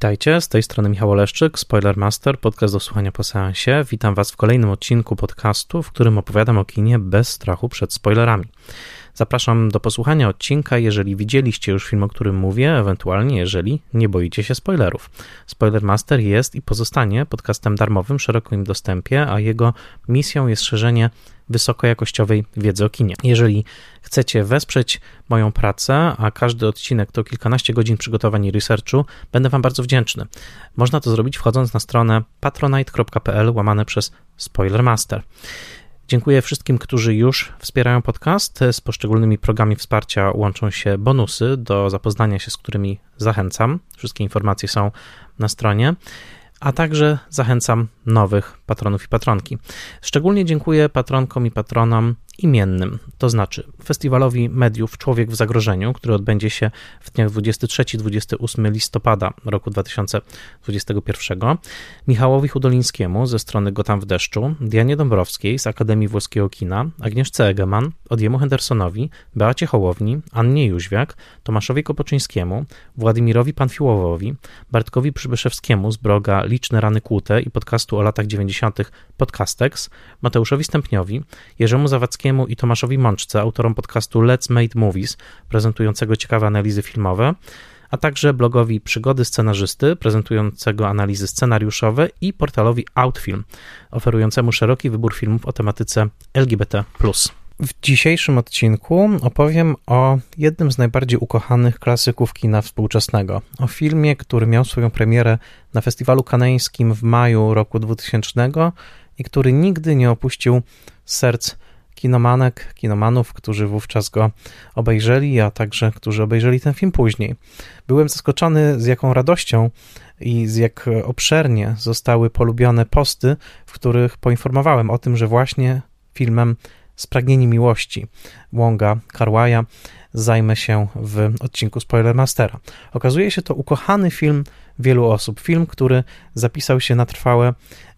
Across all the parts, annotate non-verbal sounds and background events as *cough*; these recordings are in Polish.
Witajcie, z tej strony Michał Oleszczyk, Spoilermaster, podcast do słuchania po seansie. Witam Was w kolejnym odcinku podcastu, w którym opowiadam o kinie bez strachu przed spoilerami. Zapraszam do posłuchania odcinka, jeżeli widzieliście już film, o którym mówię, ewentualnie jeżeli nie boicie się spoilerów. Spoilermaster jest i pozostanie podcastem darmowym szerokim dostępie, a jego misją jest szerzenie wysokojakościowej wiedzy o kinie. Jeżeli chcecie wesprzeć moją pracę, a każdy odcinek to kilkanaście godzin przygotowań i researchu, będę Wam bardzo wdzięczny. Można to zrobić wchodząc na stronę patronite.pl łamane przez Spoilermaster. Dziękuję wszystkim, którzy już wspierają podcast. Z poszczególnymi programami wsparcia łączą się bonusy, do zapoznania się z którymi zachęcam. Wszystkie informacje są na stronie a także zachęcam nowych patronów i patronki. Szczególnie dziękuję patronkom i patronom imiennym, to znaczy Festiwalowi Mediów Człowiek w Zagrożeniu, który odbędzie się w dniach 23-28 listopada roku 2021, Michałowi Hudolińskiemu ze strony Gotam w deszczu, Dianie Dąbrowskiej z Akademii Włoskiego Kina, Agnieszce Egeman, Odjemu Hendersonowi, Beacie Hołowni, Annie Jóźwiak, Tomaszowi Kopoczyńskiemu, Władimirowi Panfiłowowi, Bartkowi Przybyszewskiemu z bloga Liczne Rany Kłute i podcastu o latach 90. Podcastex, Mateuszowi Stępniowi, Jerzemu Zawadzkiemu i Tomaszowi Mączce, autorom podcastu Let's Made Movies, prezentującego ciekawe analizy filmowe, a także blogowi Przygody Scenarzysty, prezentującego analizy scenariuszowe i portalowi Outfilm, oferującemu szeroki wybór filmów o tematyce LGBT+. W dzisiejszym odcinku opowiem o jednym z najbardziej ukochanych klasyków kina współczesnego. O filmie, który miał swoją premierę na festiwalu kaneńskim w maju roku 2000 i który nigdy nie opuścił serc kinomanek, kinomanów, którzy wówczas go obejrzeli, a także którzy obejrzeli ten film później. Byłem zaskoczony z jaką radością i z jak obszernie zostały polubione posty, w których poinformowałem o tym, że właśnie filmem Spragnieni Miłości Wonga Karwaja zajmę się w odcinku Spoilermastera. Okazuje się to ukochany film wielu osób. Film, który zapisał się na trwałe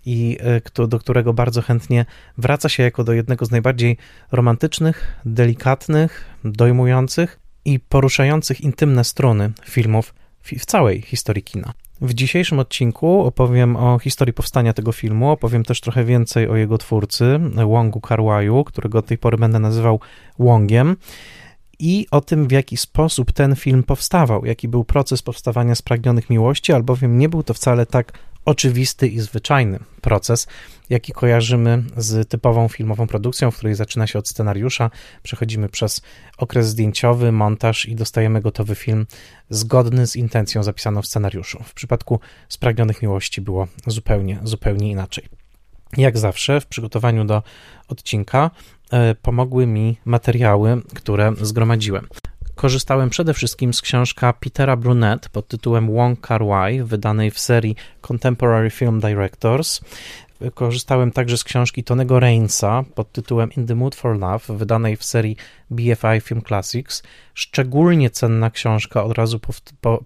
i e, do którego bardzo chętnie wraca się jako do jednego z najbardziej romantycznych, delikatnych, dojmujących i poruszających intymne struny filmów w całej historii kina. W dzisiejszym odcinku opowiem o historii powstania tego filmu, opowiem też trochę więcej o jego twórcy, Wongu Karłaju, którego od tej pory będę nazywał Wongiem i o tym, w jaki sposób ten film powstawał, jaki był proces powstawania Spragnionych Miłości, albowiem nie był to wcale tak oczywisty i zwyczajny proces, jaki kojarzymy z typową filmową produkcją, w której zaczyna się od scenariusza, przechodzimy przez okres zdjęciowy, montaż i dostajemy gotowy film zgodny z intencją zapisaną w scenariuszu. W przypadku Spragnionych Miłości było zupełnie, zupełnie inaczej. Jak zawsze w przygotowaniu do odcinka e, pomogły mi materiały, które zgromadziłem korzystałem przede wszystkim z książka Petera Brunet pod tytułem Wong Kar Wai, wydanej w serii Contemporary Film Directors. Korzystałem także z książki Tonego Rainsa pod tytułem In the Mood for Love, wydanej w serii BFI Film Classics. Szczególnie cenna książka, od razu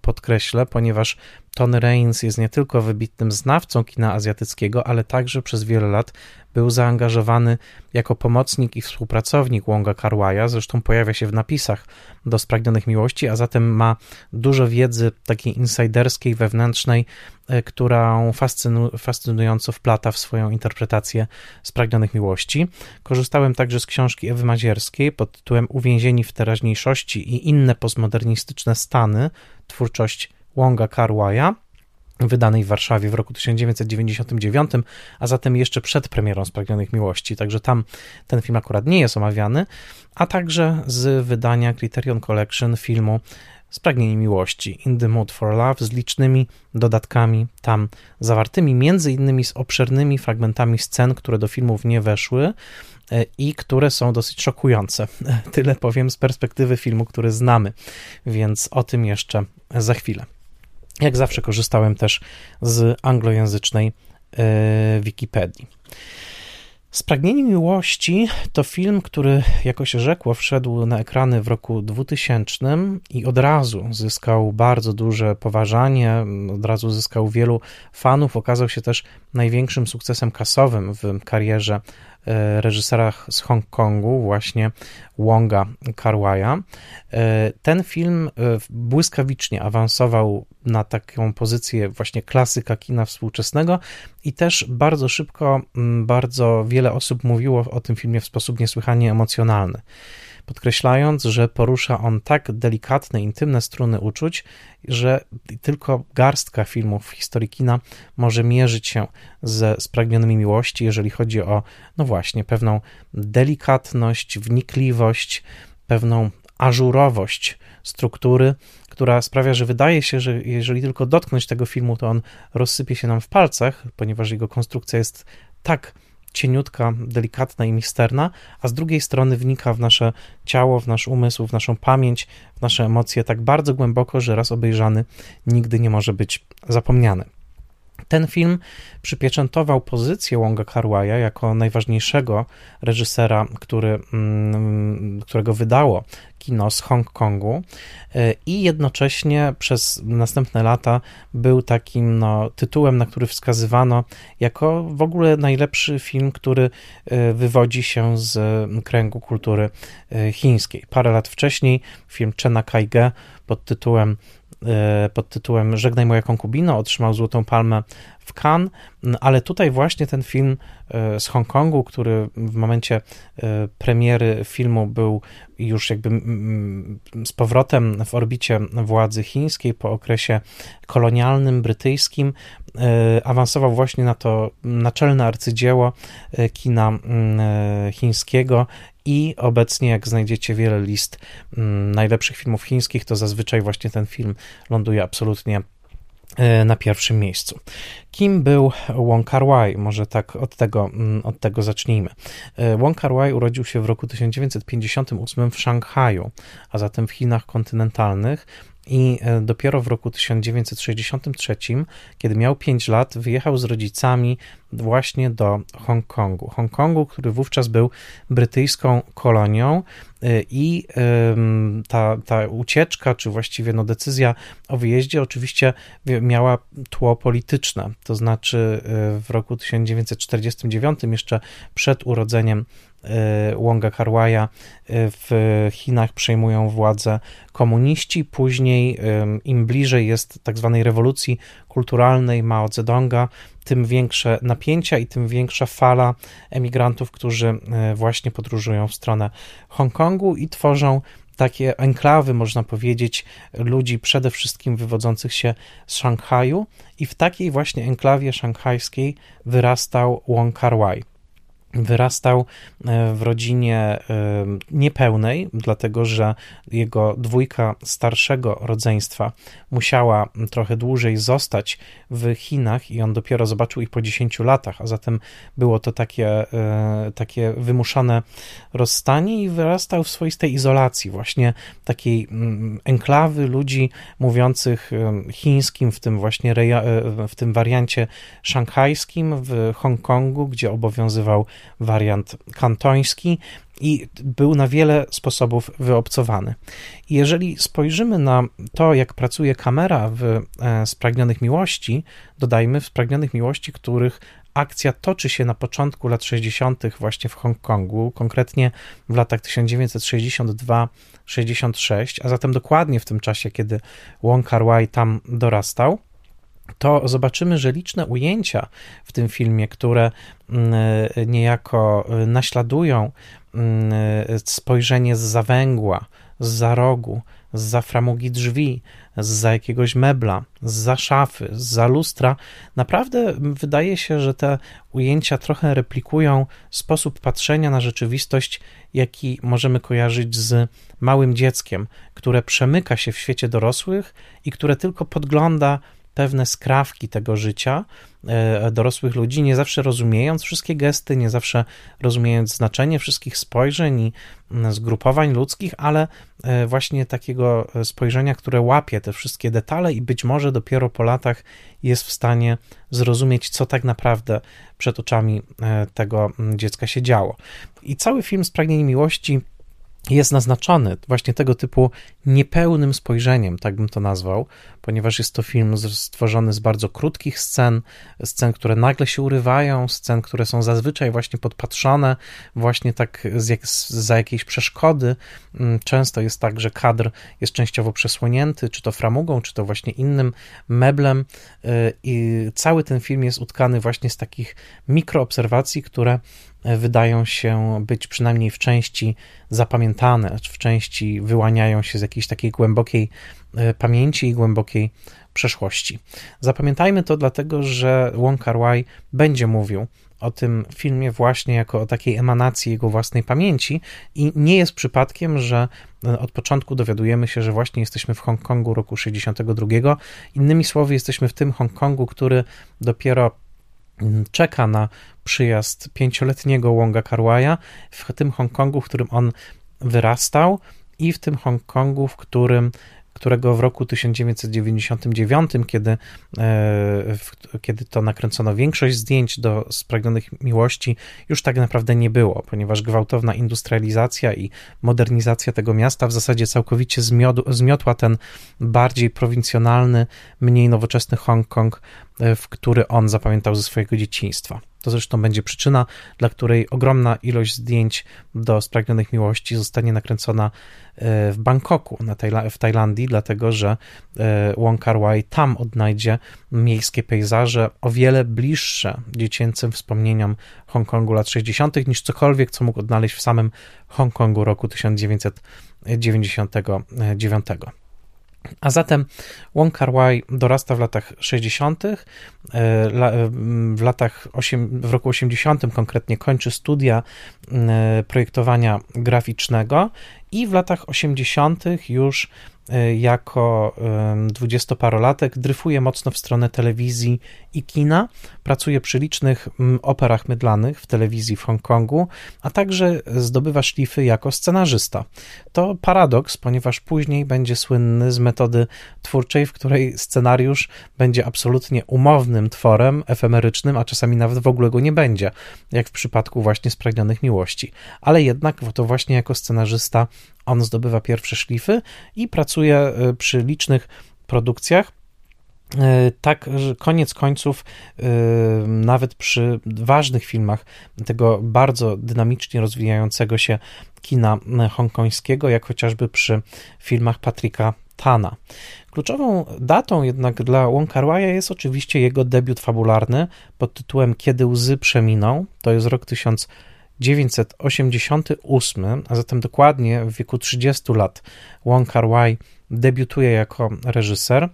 podkreślę, ponieważ Tony Rains jest nie tylko wybitnym znawcą kina azjatyckiego, ale także przez wiele lat był zaangażowany jako pomocnik i współpracownik Wonga Karwaja, zresztą pojawia się w napisach do Spragnionych Miłości, a zatem ma dużo wiedzy takiej insiderskiej, wewnętrznej, e, którą fascynu, fascynująco wplata w swoją interpretację Spragnionych Miłości. Korzystałem także z książki Ewy Mazierskiej pod tytułem Uwięzieni w teraźniejszości i inne postmodernistyczne stany, twórczość Wonga Karwaja, wydanej w Warszawie w roku 1999, a zatem jeszcze przed premierą Spragnionych Miłości, także tam ten film akurat nie jest omawiany, a także z wydania Criterion Collection filmu Spragnienie Miłości In the Mood for Love z licznymi dodatkami tam zawartymi, między innymi z obszernymi fragmentami scen, które do filmów nie weszły e, i które są dosyć szokujące. *laughs* Tyle powiem z perspektywy filmu, który znamy, więc o tym jeszcze za chwilę. Jak zawsze korzystałem też z anglojęzycznej e, Wikipedii. Spragnienie Miłości to film, który, jako się rzekło, wszedł na ekrany w roku 2000 i od razu zyskał bardzo duże poważanie, od razu zyskał wielu fanów. Okazał się też największym sukcesem kasowym w karierze reżysera z Hongkongu, właśnie Wonga Karwaja. Ten film błyskawicznie awansował na taką pozycję właśnie klasyka kina współczesnego i też bardzo szybko, bardzo wiele osób mówiło o tym filmie w sposób niesłychanie emocjonalny podkreślając, że porusza on tak delikatne, intymne struny uczuć, że tylko garstka filmów w historii kina może mierzyć się ze spragnionymi miłości, jeżeli chodzi o, no właśnie, pewną delikatność, wnikliwość, pewną ażurowość struktury, która sprawia, że wydaje się, że jeżeli tylko dotknąć tego filmu, to on rozsypie się nam w palcach, ponieważ jego konstrukcja jest tak cieniutka, delikatna i misterna, a z drugiej strony wnika w nasze ciało, w nasz umysł, w naszą pamięć, w nasze emocje tak bardzo głęboko, że raz obejrzany nigdy nie może być zapomniany. Ten film przypieczętował pozycję Wonga Karwaja jako najważniejszego reżysera, który, mm, którego wydało kino z Hongkongu e, i jednocześnie przez następne lata był takim no, tytułem, na który wskazywano jako w ogóle najlepszy film, który e, wywodzi się z kręgu kultury e, chińskiej. Parę lat wcześniej film Chena Kaige pod tytułem pod tytułem Żegnaj moja konkubino, otrzymał Złotą Palmę w Cannes, ale tutaj właśnie ten film e, z Hongkongu, który w momencie e, premiery filmu był już jakby z powrotem w orbicie władzy chińskiej po okresie kolonialnym, brytyjskim, awansował właśnie na to naczelne arcydzieło kina chińskiego i obecnie, jak znajdziecie wiele list najlepszych filmów chińskich, to zazwyczaj właśnie ten film ląduje absolutnie e, na pierwszym miejscu. Kim był Wong Kar-wai? Może tak od tego, mm, od tego zacznijmy. E, Wong Kar-wai urodził się w roku 1958 w Szanghaju, a zatem w Chinach kontynentalnych i e, dopiero w roku 1963, kiedy miał 5 lat, wyjechał z rodzicami właśnie do Hongkongu. Hongkongu, który wówczas był brytyjską kolonią e, i ta, ta ucieczka, czy właściwie no decyzja o wyjeździe oczywiście miała tło polityczne. To znaczy e, w roku 1949, jeszcze przed urodzeniem Wonga Karwaja w Chinach przejmują władzę komuniści, później im bliżej jest tak zwanej rewolucji kulturalnej Mao Zedonga, tym większe napięcia i tym większa fala emigrantów, którzy właśnie podróżują w stronę Hongkongu i tworzą takie enklawy, można powiedzieć, ludzi przede wszystkim wywodzących się z Szanghaju. I w takiej właśnie enklawie szanghajskiej wyrastał Wong Kar-wai wyrastał e, w rodzinie e, niepełnej, dlatego że jego dwójka starszego rodzeństwa musiała trochę dłużej zostać w Chinach i on dopiero zobaczył ich po 10 latach, a zatem było to takie, e, takie wymuszone rozstanie i wyrastał w swoistej izolacji, właśnie takiej mm, enklawy ludzi mówiących chińskim, w tym właśnie w tym wariancie szanghajskim w Hongkongu, gdzie obowiązywał wariant kantoński i był na wiele sposobów wyobcowany. Jeżeli spojrzymy na to, jak pracuje kamera w e, Spragnionych Miłości, dodajmy w Spragnionych Miłości, których akcja toczy się na początku lat 60. właśnie w Hongkongu, konkretnie w latach 1962-66, a zatem dokładnie w tym czasie, kiedy Wong Kar-wai tam dorastał, to zobaczymy, że liczne ujęcia w tym filmie, które mm, niejako naśladują mm, spojrzenie z zawęgła, z za rogu, z za framugi drzwi, z za jakiegoś mebla, z za szafy, z za lustra, naprawdę wydaje się, że te ujęcia trochę replikują sposób patrzenia na rzeczywistość, jaki możemy kojarzyć z małym dzieckiem, które przemyka się w świecie dorosłych i które tylko podgląda pewne skrawki tego życia e, dorosłych ludzi, nie zawsze rozumiejąc wszystkie gesty, nie zawsze rozumiejąc znaczenie wszystkich spojrzeń i zgrupowań ludzkich, ale e, właśnie takiego spojrzenia, które łapie te wszystkie detale i być może dopiero po latach jest w stanie zrozumieć, co tak naprawdę przed oczami e, tego dziecka się działo. I cały film Spragnienie Miłości jest naznaczony właśnie tego typu niepełnym spojrzeniem, tak bym to nazwał, ponieważ jest to film stworzony z bardzo krótkich scen, scen, które nagle się urywają, scen, które są zazwyczaj właśnie podpatrzone, właśnie tak z jak, za jakiejś przeszkody. Mm, często jest tak, że kadr jest częściowo przesłonięty, czy to framugą, czy to właśnie innym meblem y, i cały ten film jest utkany właśnie z takich mikroobserwacji, które wydają się być przynajmniej w części zapamiętane, w części wyłaniają się z jakiejś takiej głębokiej e, pamięci i głębokiej przeszłości. Zapamiętajmy to dlatego, że Wong Kar Wai będzie mówił o tym filmie właśnie jako o takiej emanacji jego własnej pamięci i nie jest przypadkiem, że e, od początku dowiadujemy się, że właśnie jesteśmy w Hongkongu roku 62. Innymi słowy, jesteśmy w tym Hongkongu, który dopiero czeka na przyjazd pięcioletniego Wonga Karwaja w tym Hongkongu, w którym on wyrastał i w tym Hongkongu, w którym którego w roku 1999, kiedy, e, kiedy to nakręcono większość zdjęć do Spragnionych Miłości, już tak naprawdę nie było, ponieważ gwałtowna industrializacja i modernizacja tego miasta w zasadzie całkowicie zmiotła ten bardziej prowincjonalny, mniej nowoczesny Hongkong, e, w który on zapamiętał ze swojego dzieciństwa. To zresztą będzie przyczyna, dla której ogromna ilość zdjęć do Spragnionych Miłości zostanie nakręcona e, w Bangkoku, na Tajla w Tajlandii, dlatego że e, Wong Kar Wai tam odnajdzie miejskie pejzaże o wiele bliższe dziecięcym wspomnieniom Hongkongu lat 60. niż cokolwiek, co mógł odnaleźć w samym Hongkongu roku 1999. A zatem Wong Kar Wai dorasta w latach 60., e, w latach 8, w roku 80 konkretnie kończy studia e, projektowania graficznego i w latach 80. już jako dwudziestoparolatek dryfuje mocno w stronę telewizji i kina, pracuje przy licznych operach mydlanych w telewizji w Hongkongu, a także zdobywa szlify jako scenarzysta. To paradoks, ponieważ później będzie słynny z metody twórczej, w której scenariusz będzie absolutnie umownym tworem, efemerycznym, a czasami nawet w ogóle go nie będzie, jak w przypadku właśnie Spragnionych Miłości. Ale jednak to właśnie jako scenarzysta on zdobywa pierwsze szlify i pracuje y, przy licznych produkcjach. Y, tak, że koniec końców, y, nawet przy ważnych filmach tego bardzo dynamicznie rozwijającego się kina hongkońskiego, jak chociażby przy filmach Patryka Tana. Kluczową datą jednak dla Wong jest oczywiście jego debiut fabularny pod tytułem Kiedy łzy przeminą. To jest rok 1000 1988, a zatem dokładnie w wieku 30 lat, Wong Kar Wai debiutuje jako reżyser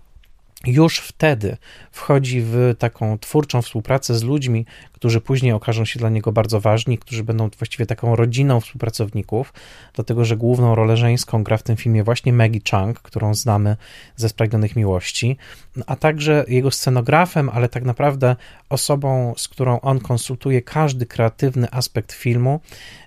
już wtedy wchodzi w taką twórczą współpracę z ludźmi, którzy później okażą się dla niego bardzo ważni, którzy będą właściwie taką rodziną współpracowników, dlatego że główną rolę żeńską gra w tym filmie właśnie Maggie Chung, którą znamy ze Spragnionych Miłości, a także jego scenografem, ale tak naprawdę osobą, z którą on konsultuje każdy kreatywny aspekt filmu.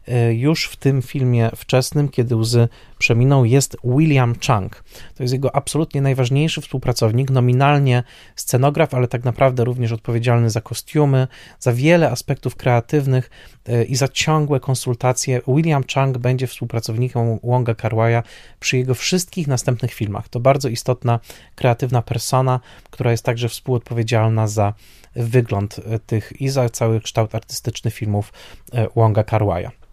Y, już w tym filmie wczesnym, kiedy łzy przeminą, jest William Chung. To jest jego absolutnie najważniejszy współpracownik, nominalnie scenograf, ale tak naprawdę również odpowiedzialny za kostiumy, za wiele aspektów kreatywnych e, i za ciągłe konsultacje. William Chang będzie współpracownikiem Wonga Karwaja przy jego wszystkich następnych filmach. To bardzo istotna, kreatywna persona, która jest także współodpowiedzialna za wygląd e, tych i za cały kształt artystyczny filmów Wonga Karwaja.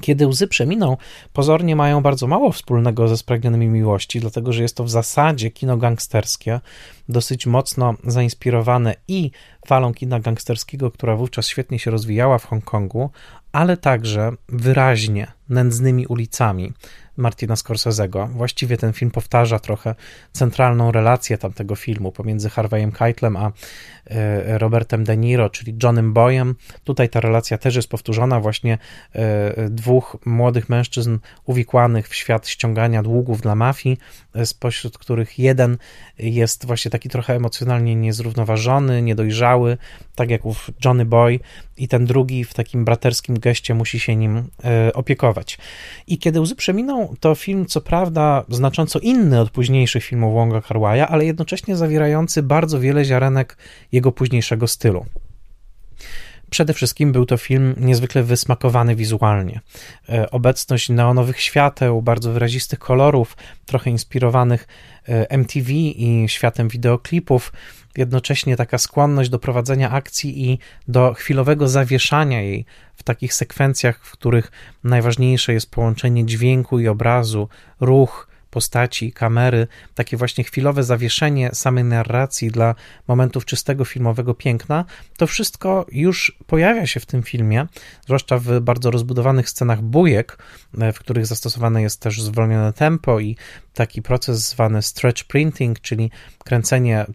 Kiedy łzy przeminą, pozornie mają bardzo mało wspólnego ze spragnionymi miłości, dlatego że jest to w zasadzie kino gangsterskie, dosyć mocno zainspirowane i falą kina gangsterskiego, która wówczas świetnie się rozwijała w Hongkongu, ale także wyraźnie nędznymi ulicami Martina Scorsese'ego. Właściwie ten film powtarza trochę centralną relację tamtego filmu pomiędzy Harveyem Keitlem a e, Robertem De Niro, czyli Johnem Boyem. Tutaj ta relacja też jest powtórzona, właśnie e, dwóch młodych mężczyzn uwikłanych w świat ściągania długów dla mafii, e, spośród których jeden jest właśnie taki trochę emocjonalnie niezrównoważony, niedojrzały, tak jak ów Johnny Boy, i ten drugi w takim braterskim geście musi się nim opiekować. I kiedy łzy przeminą, to film, co prawda, znacząco inny od późniejszych filmów Wonga Karwaja, ale jednocześnie zawierający bardzo wiele ziarenek jego późniejszego stylu. przede wszystkim był to film niezwykle wysmakowany wizualnie. E, obecność neonowych świateł, bardzo wyrazistych kolorów, trochę inspirowanych e, MTV i światem wideoklipów, jednocześnie taka skłonność do prowadzenia akcji i do chwilowego zawieszania jej w takich sekwencjach, w których najważniejsze jest połączenie dźwięku i obrazu, ruch, postaci, kamery, takie właśnie chwilowe zawieszenie samej narracji dla momentów czystego filmowego piękna, to wszystko już pojawia się w tym filmie, zwłaszcza w bardzo rozbudowanych scenach bujek, e, w których zastosowane jest też zwolnione tempo i taki proces zwany stretch printing, czyli kręcenie e,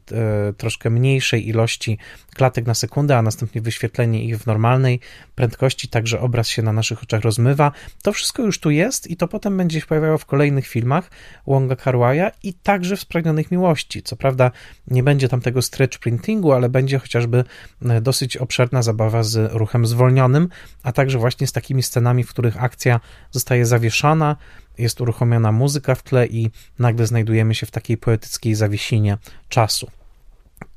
troszkę mniejszej ilości klatek na sekundę, a następnie wyświetlenie ich w normalnej prędkości, tak że obraz się na naszych oczach rozmywa. To wszystko już tu jest i to potem będzie się pojawiało w kolejnych filmach Wonga Karwaja i także w Spragnionych Miłości. Co prawda nie będzie tam tego stretch printingu, ale będzie chociażby e, dosyć obszerna zabawa z ruchem zwolnionym, a także właśnie z takimi scenami, w których akcja zostaje zawieszona, jest uruchomiona muzyka w tle i nagle znajdujemy się w takiej poetyckiej zawiesinie czasu.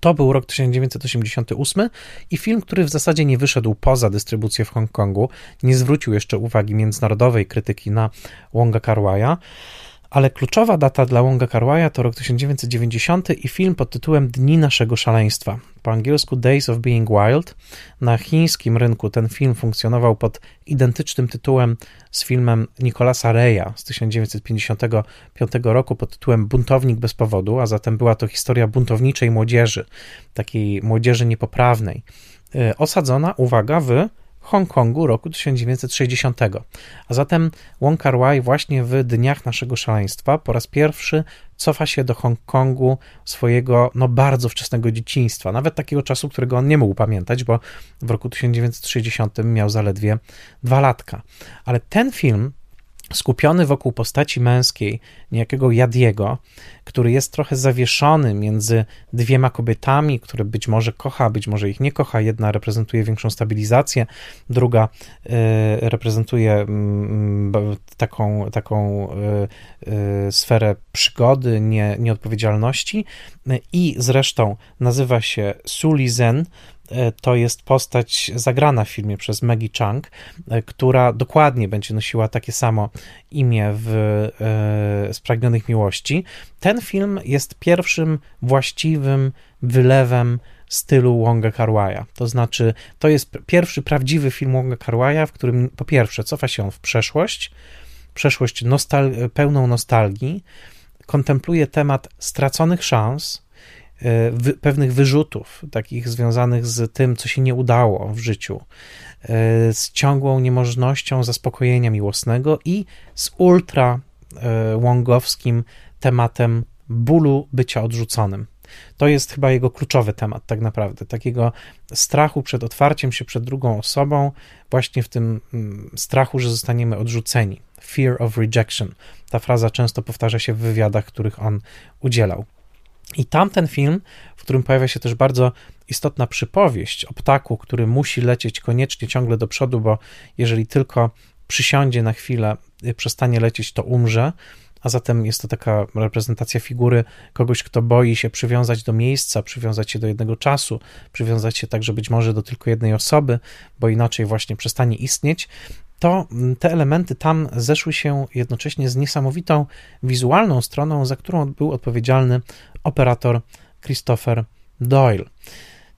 To był rok 1988 i film, który w zasadzie nie wyszedł poza dystrybucję w Hongkongu, nie zwrócił jeszcze uwagi międzynarodowej krytyki na Wonga Kar-wai'a ale kluczowa data dla Wonga Kar to rok 1990 i film pod tytułem Dni naszego szaleństwa. Po angielsku Days of Being Wild. Na chińskim rynku ten film funkcjonował pod identycznym tytułem z filmem Nicolasa Reya z 1955 roku pod tytułem Buntownik bez powodu, a zatem była to historia buntowniczej młodzieży, takiej młodzieży niepoprawnej. Y, osadzona, uwaga, w Hongkongu roku 1960. A zatem Wong Kar Wai właśnie w dniach naszego szaleństwa po raz pierwszy cofa się do Hongkongu swojego no bardzo wczesnego dzieciństwa, nawet takiego czasu, którego on nie mógł pamiętać, bo w roku 1960 miał zaledwie dwa latka. Ale ten film skupiony wokół postaci męskiej, niejakiego Jadiego, który jest trochę zawieszony między dwiema kobietami, które być może kocha, być może ich nie kocha. Jedna reprezentuje większą stabilizację, druga y, reprezentuje y, taką, taką y, sferę przygody, nie, nieodpowiedzialności i zresztą nazywa się Suli Zen, E, to jest postać zagrana w filmie przez Maggie Chung, e, która dokładnie będzie nosiła takie samo imię w e, Spragnionych Miłości. Ten film jest pierwszym właściwym wylewem stylu Wonga Karwaja. To znaczy, to jest pierwszy prawdziwy film Wonga Karwaja, w którym po pierwsze cofa się on w przeszłość, przeszłość nostal pełną nostalgii, kontempluje temat straconych szans, E, pewnych wyrzutów, takich związanych z tym, co się nie udało w życiu, e, z ciągłą niemożnością zaspokojenia miłosnego i z ultra e, łągowskim tematem bólu bycia odrzuconym. To jest chyba jego kluczowy temat, tak naprawdę. Takiego strachu przed otwarciem się przed drugą osobą, właśnie w tym mm, strachu, że zostaniemy odrzuceni. Fear of rejection. Ta fraza często powtarza się w wywiadach, których on udzielał. I tamten film, w którym pojawia się też bardzo istotna przypowieść o ptaku, który musi lecieć koniecznie ciągle do przodu, bo jeżeli tylko przysiądzie na chwilę, y, przestanie lecieć, to umrze. A zatem jest to taka reprezentacja figury kogoś, kto boi się przywiązać do miejsca, przywiązać się do jednego czasu, przywiązać się także być może do tylko jednej osoby, bo inaczej właśnie przestanie istnieć to mm, te elementy tam zeszły się jednocześnie z niesamowitą wizualną stroną, za którą był odpowiedzialny operator Christopher Doyle.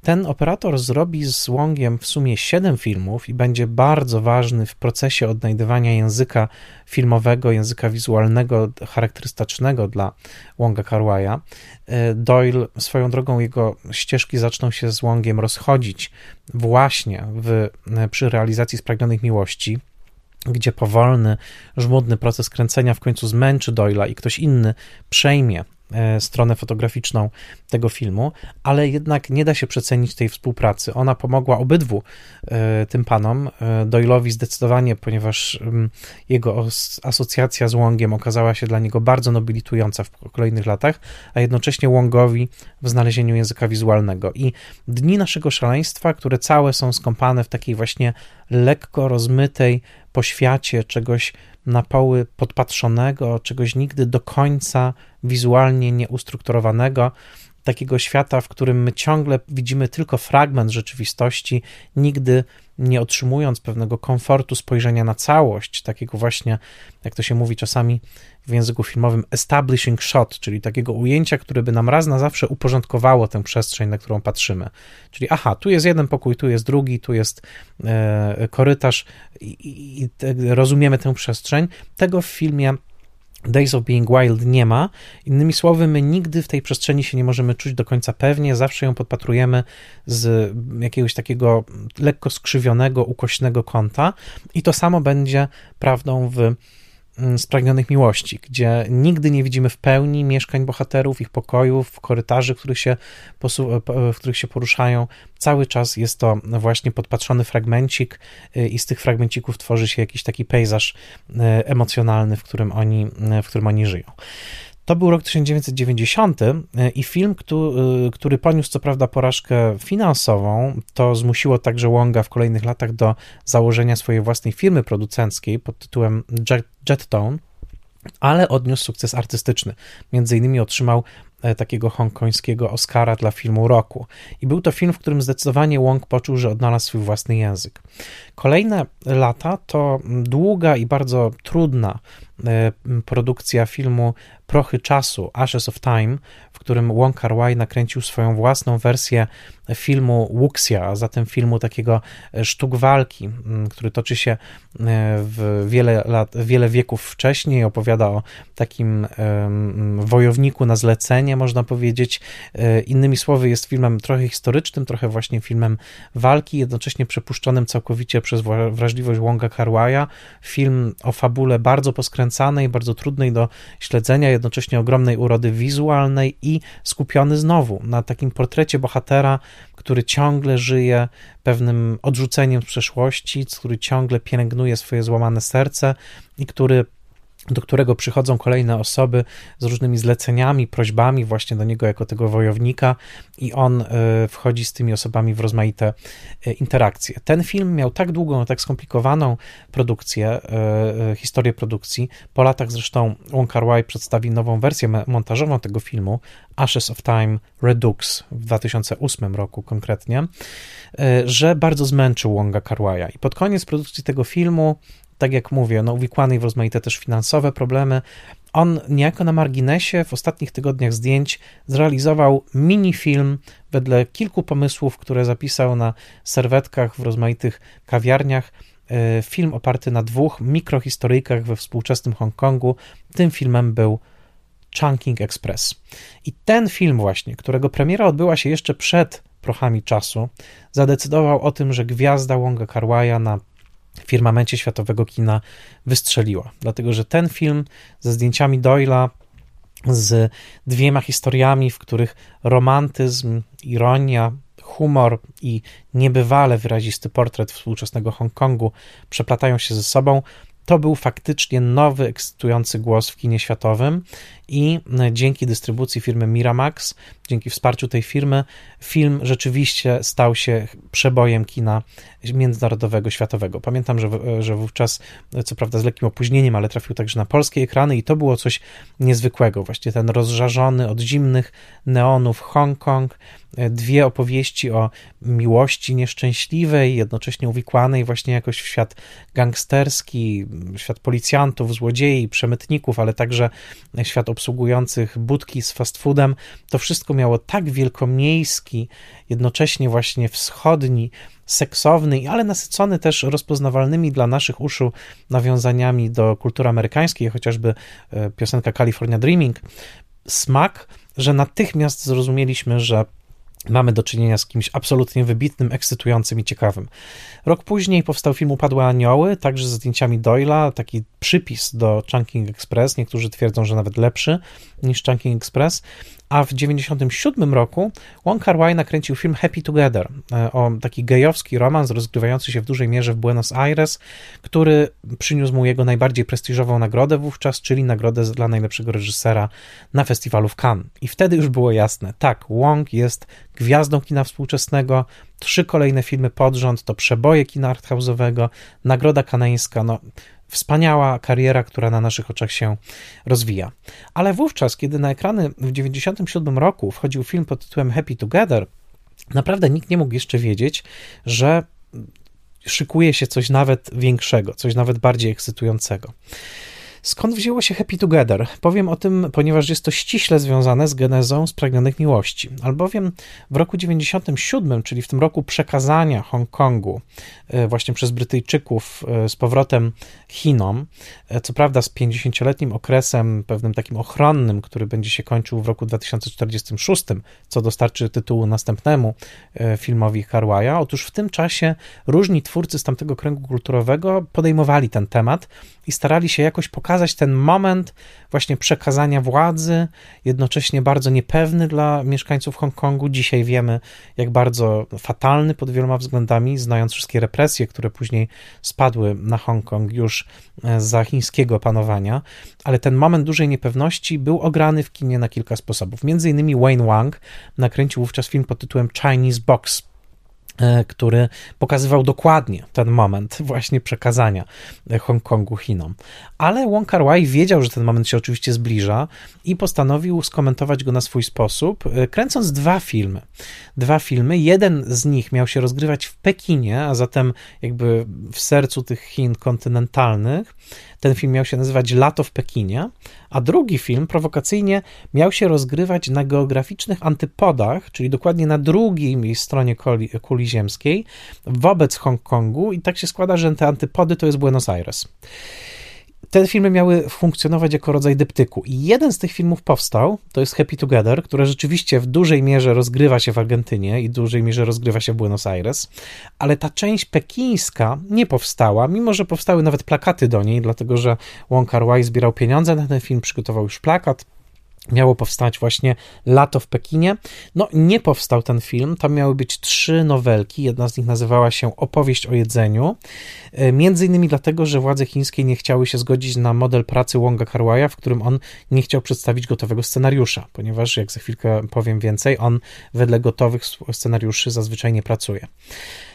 Ten operator zrobi z Wongiem w sumie 7 filmów i będzie bardzo ważny w procesie odnajdywania języka filmowego, języka wizualnego charakterystycznego dla Wonga Karwaja. E, Doyle swoją drogą jego ścieżki zaczną się z Wongiem rozchodzić właśnie w, przy realizacji Spragnionych Miłości gdzie powolny, żmudny proces kręcenia w końcu zmęczy Doyla i ktoś inny przejmie e, stronę fotograficzną tego filmu, ale jednak nie da się przecenić tej współpracy. Ona pomogła obydwu tym panom, e, Doyle'owi zdecydowanie, ponieważ jego asocjacja z Wongiem okazała się dla niego bardzo nobilitująca w kolejnych latach, a jednocześnie Wongowi w znalezieniu języka wizualnego. I dni naszego szaleństwa, które całe są skąpane w takiej właśnie lekko rozmytej, poświacie czegoś na poły podpatrzonego, czegoś nigdy do końca wizualnie nieustrukturowanego. Takiego świata, w którym my ciągle widzimy tylko fragment rzeczywistości, nigdy nie otrzymując pewnego komfortu spojrzenia na całość, takiego właśnie, jak to się mówi czasami w języku filmowym, establishing shot, czyli takiego ujęcia, które by nam raz na zawsze uporządkowało tę przestrzeń, na którą patrzymy. Czyli aha, tu jest jeden pokój, tu jest drugi, tu jest e, korytarz i, i, i te, rozumiemy tę przestrzeń. Tego w filmie Days of Being Wild nie ma. Innymi słowy, my nigdy w tej przestrzeni się nie możemy czuć do końca pewnie, zawsze ją podpatrujemy z jakiegoś takiego lekko skrzywionego, ukośnego kąta i to samo będzie prawdą w spragnionych miłości, gdzie nigdy nie widzimy w pełni mieszkań bohaterów, ich pokojów, korytarzy, w których się, w których się poruszają. Cały czas jest to właśnie podpatrzony fragmencik y, i z tych fragmencików tworzy się jakiś taki pejzaż emocjonalny, w którym oni, w którym oni żyją. To był rok 1990 e, i film, który, który poniósł co prawda porażkę finansową, to zmusiło także Wonga w kolejnych latach do założenia swojej własnej firmy producenckiej pod tytułem Jet, Jettone, ale odniósł sukces artystyczny. Między innymi otrzymał e, takiego hongkońskiego Oscara dla filmu roku. I był to film, w którym zdecydowanie Wong poczuł, że odnalazł swój własny język. Kolejne lata to długa i bardzo trudna e, produkcja filmu Prochy Czasu, Ashes of Time, w którym Wong Kar Wai nakręcił swoją własną wersję filmu Wuxia, a zatem filmu takiego e, sztuk walki, który toczy się e, w wiele lat, wiele wieków wcześniej, opowiada o takim wojowniku na zlecenie, można powiedzieć. Innymi słowy, jest filmem trochę historycznym, trochę właśnie filmem walki, jednocześnie przepuszczonym całkowicie przez wrażliwość Wonga Karwaja. Film o fabule bardzo poskręcanej, bardzo trudnej do śledzenia, jednocześnie ogromnej urody wizualnej i skupiony znowu na takim portrecie bohatera, który ciągle żyje pewnym odrzuceniem z przeszłości, który ciągle pielęgnuje swoje złamane serce i który do którego przychodzą kolejne osoby z różnymi zleceniami, prośbami właśnie do niego jako tego wojownika i on e, wchodzi z tymi osobami w rozmaite e, interakcje. Ten film miał tak długą, tak skomplikowaną produkcję, e, historię produkcji. Po latach zresztą Wong Kar Wai przedstawi nową wersję montażową tego filmu, Ashes of Time Redux w 2008 roku konkretnie, że bardzo zmęczył Wonga Kar I pod koniec produkcji tego filmu tak jak mówię, no, uwikłany w rozmaite też finansowe problemy. On niejako na marginesie w ostatnich tygodniach zdjęć zrealizował mini-film wedle kilku pomysłów, które zapisał na serwetkach w rozmaitych kawiarniach. E, film oparty na dwóch mikrohistoryjkach we współczesnym Hongkongu. Tym filmem był Chunking Express. I ten film właśnie, którego premiera odbyła się jeszcze przed prochami czasu, zadecydował o tym, że gwiazda Wonga Karwaja na firmamencie światowego kina wystrzeliła. Dlatego, że ten film ze zdjęciami Doyla, z dwiema historiami, w których romantyzm, ironia, humor i niebywale wyrazisty portret współczesnego Hongkongu przeplatają się ze sobą, to był faktycznie nowy, ekscytujący głos w kinie światowym i dzięki dystrybucji firmy Miramax, dzięki wsparciu tej firmy, film rzeczywiście stał się przebojem kina międzynarodowego, światowego. Pamiętam, że, że wówczas, co prawda z lekkim opóźnieniem, ale trafił także na polskie ekrany i to było coś niezwykłego. Właśnie ten rozżarzony od zimnych neonów Hongkong, dwie opowieści o miłości nieszczęśliwej, jednocześnie uwikłanej właśnie jakoś w świat gangsterski, świat policjantów, złodziei, przemytników, ale także świat obsługujących budki z fast foodem. To wszystko miało tak wielkomiejski, jednocześnie właśnie wschodni, seksowny, ale nasycony też rozpoznawalnymi dla naszych uszu nawiązaniami do kultury amerykańskiej, chociażby e, piosenka California Dreaming, smak, że natychmiast zrozumieliśmy, że mamy do czynienia z kimś absolutnie wybitnym, ekscytującym i ciekawym. Rok później powstał film Upadłe Anioły, także ze zdjęciami Doyla, taki przypis do Chunking Express, niektórzy twierdzą, że nawet lepszy niż Chunking Express, a w 1997 roku Wong Kar Wai nakręcił film Happy Together e, o taki gejowski romans rozgrywający się w dużej mierze w Buenos Aires, który przyniósł mu jego najbardziej prestiżową nagrodę wówczas, czyli nagrodę dla najlepszego reżysera na festiwalu w Cannes. I wtedy już było jasne, tak, Wong jest gwiazdą kina współczesnego, trzy kolejne filmy pod rząd to przeboje kina arthouse'owego, nagroda kanańska, no Wspaniała kariera, która na naszych oczach się rozwija. Ale wówczas, kiedy na ekrany w 1997 roku wchodził film pod tytułem Happy Together, naprawdę nikt nie mógł jeszcze wiedzieć, że szykuje się coś nawet większego, coś nawet bardziej ekscytującego. Skąd wzięło się Happy Together? Powiem o tym, ponieważ jest to ściśle związane z genezą Spragnionych Miłości. Albowiem w roku 97, czyli w tym roku przekazania Hongkongu e, właśnie przez Brytyjczyków e, z powrotem Chinom, e, co prawda z 50-letnim okresem, pewnym takim ochronnym, który będzie się kończył w roku 2046, co dostarczy tytułu następnemu filmowi Karwaja. Otóż w tym czasie różni twórcy z tamtego kręgu kulturowego podejmowali ten temat i starali się jakoś pokazać ten moment właśnie przekazania władzy, jednocześnie bardzo niepewny dla mieszkańców Hongkongu. Dzisiaj wiemy, jak bardzo fatalny pod wieloma względami, znając wszystkie represje, które później spadły na Hongkong już e, za chińskiego panowania, ale ten moment dużej niepewności był ograny w kinie na kilka sposobów. Między innymi Wayne Wang nakręcił wówczas film pod tytułem Chinese Box który pokazywał dokładnie ten moment *laughs* właśnie przekazania Hongkongu Chinom. Ale Wong Kar Wai wiedział, że ten moment się oczywiście zbliża i postanowił skomentować go na swój sposób, e, kręcąc dwa filmy. Dwa filmy, jeden z nich miał się rozgrywać w Pekinie, a zatem jakby w sercu tych Chin kontynentalnych, ten film miał się nazywać Lato w Pekinie, a drugi film prowokacyjnie miał się rozgrywać na geograficznych antypodach, czyli dokładnie na drugiej stronie kuli, ziemskiej, wobec Hongkongu, i tak się składa, że te antypody to jest Buenos Aires te filmy miały funkcjonować jako rodzaj dyptyku. I jeden z tych filmów powstał, to jest Happy Together, które rzeczywiście w dużej mierze rozgrywa się w Argentynie i w dużej mierze rozgrywa się w Buenos Aires, ale ta część pekińska nie powstała, mimo że powstały nawet plakaty do niej, dlatego że Wong Kar Wai zbierał pieniądze na ten film, przygotował już plakat, miało powstać właśnie Lato w Pekinie. No, nie powstał ten film. Tam miały być trzy nowelki. Jedna z nich nazywała się Opowieść o jedzeniu. E, między innymi dlatego, że władze chińskie nie chciały się zgodzić na model pracy Wonga Karwaja, w którym on nie chciał przedstawić gotowego scenariusza, ponieważ, jak za chwilkę powiem więcej, on wedle gotowych scenariuszy zazwyczaj nie pracuje.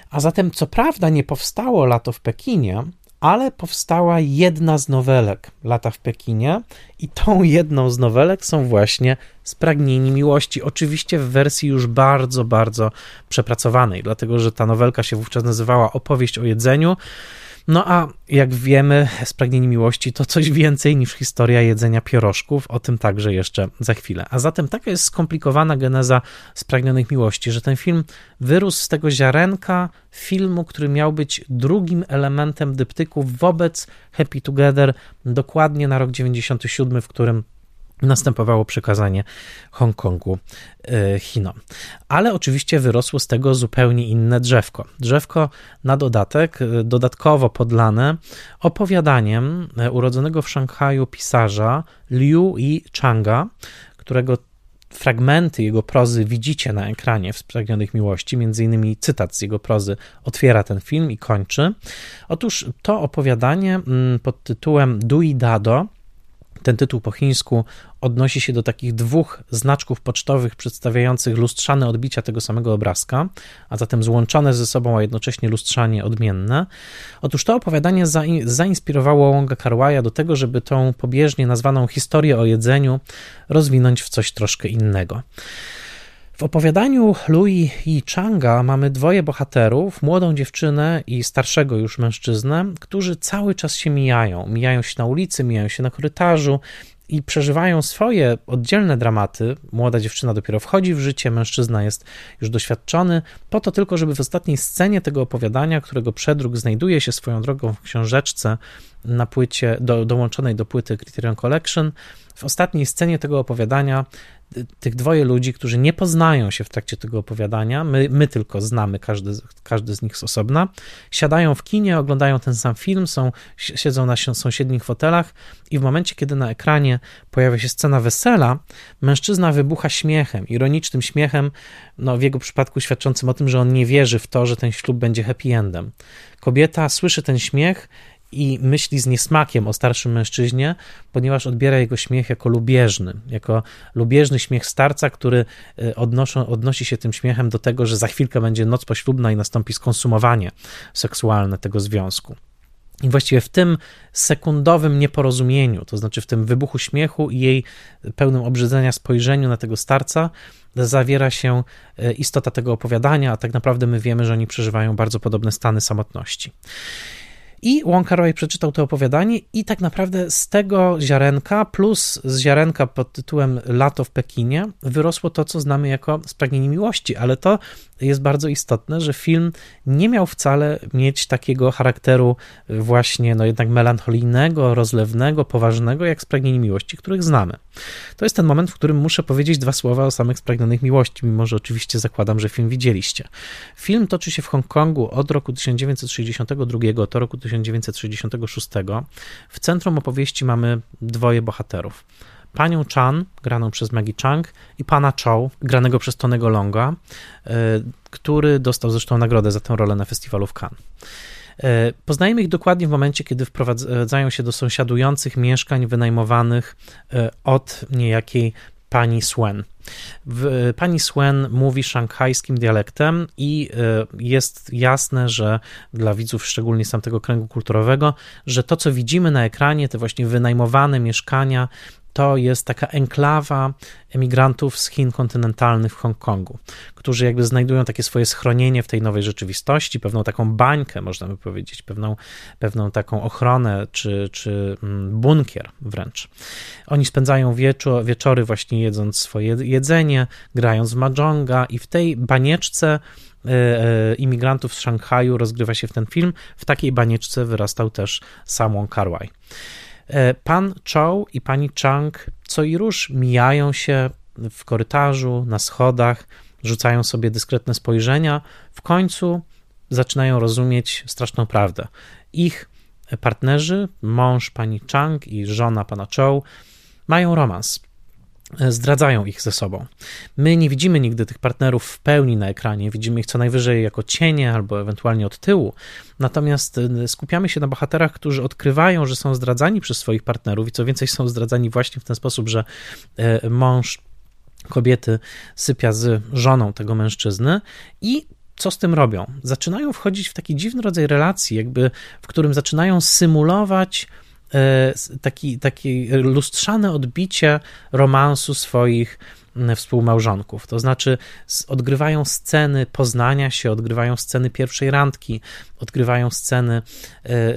A zatem, co prawda, nie powstało Lato w Pekinie, ale powstała jedna z nowelek Lata w Pekinie i tą jedną z nowelek są właśnie Spragnieni Miłości, oczywiście w wersji już bardzo, bardzo przepracowanej, dlatego że ta nowelka się wówczas nazywała Opowieść o jedzeniu, no a jak wiemy, Spragnienie Miłości to coś więcej niż historia jedzenia pierożków, o tym także jeszcze za chwilę. A zatem taka jest skomplikowana geneza Spragnionych Miłości, że ten film wyrósł z tego ziarenka filmu, który miał być drugim elementem dyptyku wobec Happy Together dokładnie na rok 97, w którym następowało przekazanie Hongkongu e, Chinom. Ale oczywiście wyrosło z tego zupełnie inne drzewko. Drzewko na dodatek, e, dodatkowo podlane opowiadaniem e, urodzonego w Szanghaju pisarza Liu Yi Changa, którego fragmenty jego prozy widzicie na ekranie w Spragnionych Miłości, między innymi cytat z jego prozy otwiera ten film i kończy. Otóż to opowiadanie mm, pod tytułem Dui Dado ten tytuł po chińsku odnosi się do takich dwóch znaczków pocztowych przedstawiających lustrzane odbicia tego samego obrazka, a zatem złączone ze sobą, a jednocześnie lustrzanie odmienne. Otóż to opowiadanie zainspirowało Wonga Karwaja do tego, żeby tą pobieżnie nazwaną historię o jedzeniu rozwinąć w coś troszkę innego. W opowiadaniu Louis i Changa mamy dwoje bohaterów, młodą dziewczynę i starszego już mężczyznę, którzy cały czas się mijają. Mijają się na ulicy, mijają się na korytarzu i przeżywają swoje oddzielne dramaty. Młoda dziewczyna dopiero wchodzi w życie, mężczyzna jest już doświadczony, po to tylko, żeby w ostatniej scenie tego opowiadania, którego przedruk znajduje się swoją drogą w książeczce na płycie, do, dołączonej do płyty Criterion Collection, w ostatniej scenie tego opowiadania tych dwoje ludzi, którzy nie poznają się w trakcie tego opowiadania, my, my tylko znamy każdy, każdy z nich z osobna, siadają w kinie, oglądają ten sam film, są, siedzą na sąsiednich fotelach i w momencie, kiedy na ekranie pojawia się scena wesela, mężczyzna wybucha śmiechem, ironicznym śmiechem, no w jego przypadku świadczącym o tym, że on nie wierzy w to, że ten ślub będzie happy endem. Kobieta słyszy ten śmiech i myśli z niesmakiem o starszym mężczyźnie, ponieważ odbiera jego śmiech jako lubieżny, jako lubieżny śmiech starca, który e, odnoszą, odnosi się tym śmiechem do tego, że za chwilkę będzie noc poślubna i nastąpi skonsumowanie seksualne tego związku. I właściwie w tym sekundowym nieporozumieniu, to znaczy w tym wybuchu śmiechu i jej pełnym obrzydzenia spojrzeniu na tego starca, zawiera się e, istota tego opowiadania, a tak naprawdę my wiemy, że oni przeżywają bardzo podobne stany samotności. I Wong Kar przeczytał to opowiadanie i tak naprawdę z tego ziarenka plus z ziarenka pod tytułem Lato w Pekinie wyrosło to, co znamy jako Spragnienie Miłości, ale to jest bardzo istotne, że film nie miał wcale mieć takiego charakteru właśnie no jednak melancholijnego, rozlewnego, poważnego, jak Spragnienie Miłości, których znamy. To jest ten moment, w którym muszę powiedzieć dwa słowa o samych Spragnionych Miłości, mimo że oczywiście zakładam, że film widzieliście. Film toczy się w Hongkongu od roku 1962 do roku 1966. W centrum opowieści mamy dwoje bohaterów panią Chan, graną przez Maggie Chang, i pana Chow, granego przez Tonego Longa, e, który dostał zresztą nagrodę za tę rolę na festiwalu w Cannes. E, poznajemy ich dokładnie w momencie, kiedy wprowadzają się do sąsiadujących mieszkań wynajmowanych e, od niejakiej pani Swen. Pani Swen mówi szanghajskim dialektem i jest jasne, że dla widzów, szczególnie z tamtego kręgu kulturowego, że to, co widzimy na ekranie, te właśnie wynajmowane mieszkania, to jest taka enklawa emigrantów z Chin kontynentalnych w Hongkongu, którzy jakby znajdują takie swoje schronienie w tej nowej rzeczywistości, pewną taką bańkę, można by powiedzieć, pewną, pewną taką ochronę czy, czy mm, bunkier wręcz. Oni spędzają wieczor, wieczory właśnie jedząc swoje jedzenie, grając w mahjonga i w tej banieczce e, e, imigrantów z Szanghaju rozgrywa się w ten film. W takiej banieczce wyrastał też Sam Wong Kar-wai. E, pan Chow i pani Chang co i róż mijają się w korytarzu, na schodach, rzucają sobie dyskretne spojrzenia. W końcu zaczynają rozumieć straszną prawdę. Ich partnerzy, mąż pani Chang i żona pana Chow, mają romans zdradzają ich ze sobą. My nie widzimy nigdy tych partnerów w pełni na ekranie, widzimy ich co najwyżej jako cienie albo ewentualnie od tyłu. Natomiast y, skupiamy się na bohaterach, którzy odkrywają, że są zdradzani przez swoich partnerów i co więcej są zdradzani właśnie w ten sposób, że y, mąż kobiety sypia z żoną tego mężczyzny i co z tym robią? Zaczynają wchodzić w taki dziwny rodzaj relacji, jakby w którym zaczynają symulować E, taki, takie lustrzane odbicie romansu swoich współmałżonków. To znaczy, odgrywają sceny poznania się, odgrywają sceny pierwszej randki, odgrywają sceny e, e,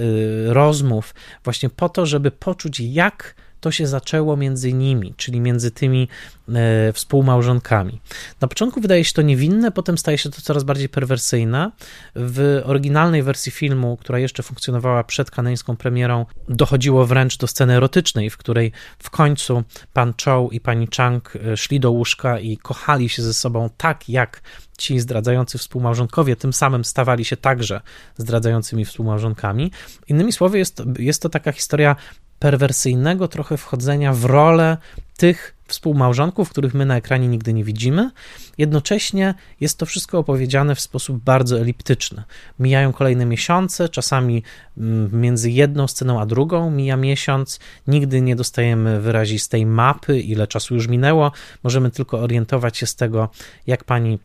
rozmów, właśnie po to, żeby poczuć, jak to się zaczęło między nimi, czyli między tymi e, współmałżonkami. Na początku wydaje się to niewinne, potem staje się to coraz bardziej perwersyjne. W oryginalnej wersji filmu, która jeszcze funkcjonowała przed kanańską premierą, dochodziło wręcz do sceny erotycznej, w której w końcu pan Chow i pani Chang e, szli do łóżka i kochali się ze sobą tak, jak ci zdradzający współmałżonkowie tym samym stawali się także zdradzającymi współmałżonkami. Innymi słowy, jest, jest to taka historia perwersyjnego trochę wchodzenia w rolę tych współmałżonków, których my na ekranie nigdy nie widzimy. Jednocześnie jest to wszystko opowiedziane w sposób bardzo eliptyczny. Mijają kolejne miesiące, czasami mm, między jedną sceną a drugą mija miesiąc. Nigdy nie dostajemy wyrazistej mapy, ile czasu już minęło. Możemy tylko orientować się z tego, jak pani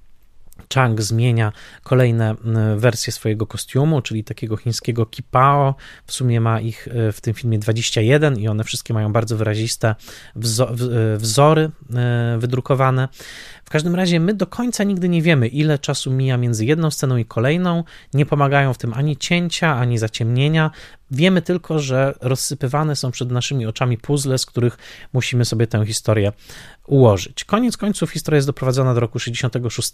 Chang zmienia kolejne wersje swojego kostiumu, czyli takiego chińskiego kipao. W sumie ma ich e, w tym filmie 21 i one wszystkie mają bardzo wyraziste e, wzory e, wydrukowane. W każdym razie my do końca nigdy nie wiemy, ile czasu mija między jedną sceną i kolejną. Nie pomagają w tym ani cięcia, ani zaciemnienia. Wiemy tylko, że rozsypywane są przed naszymi oczami puzzle, z których musimy sobie tę historię ułożyć. Koniec końców historia jest doprowadzona do roku 66,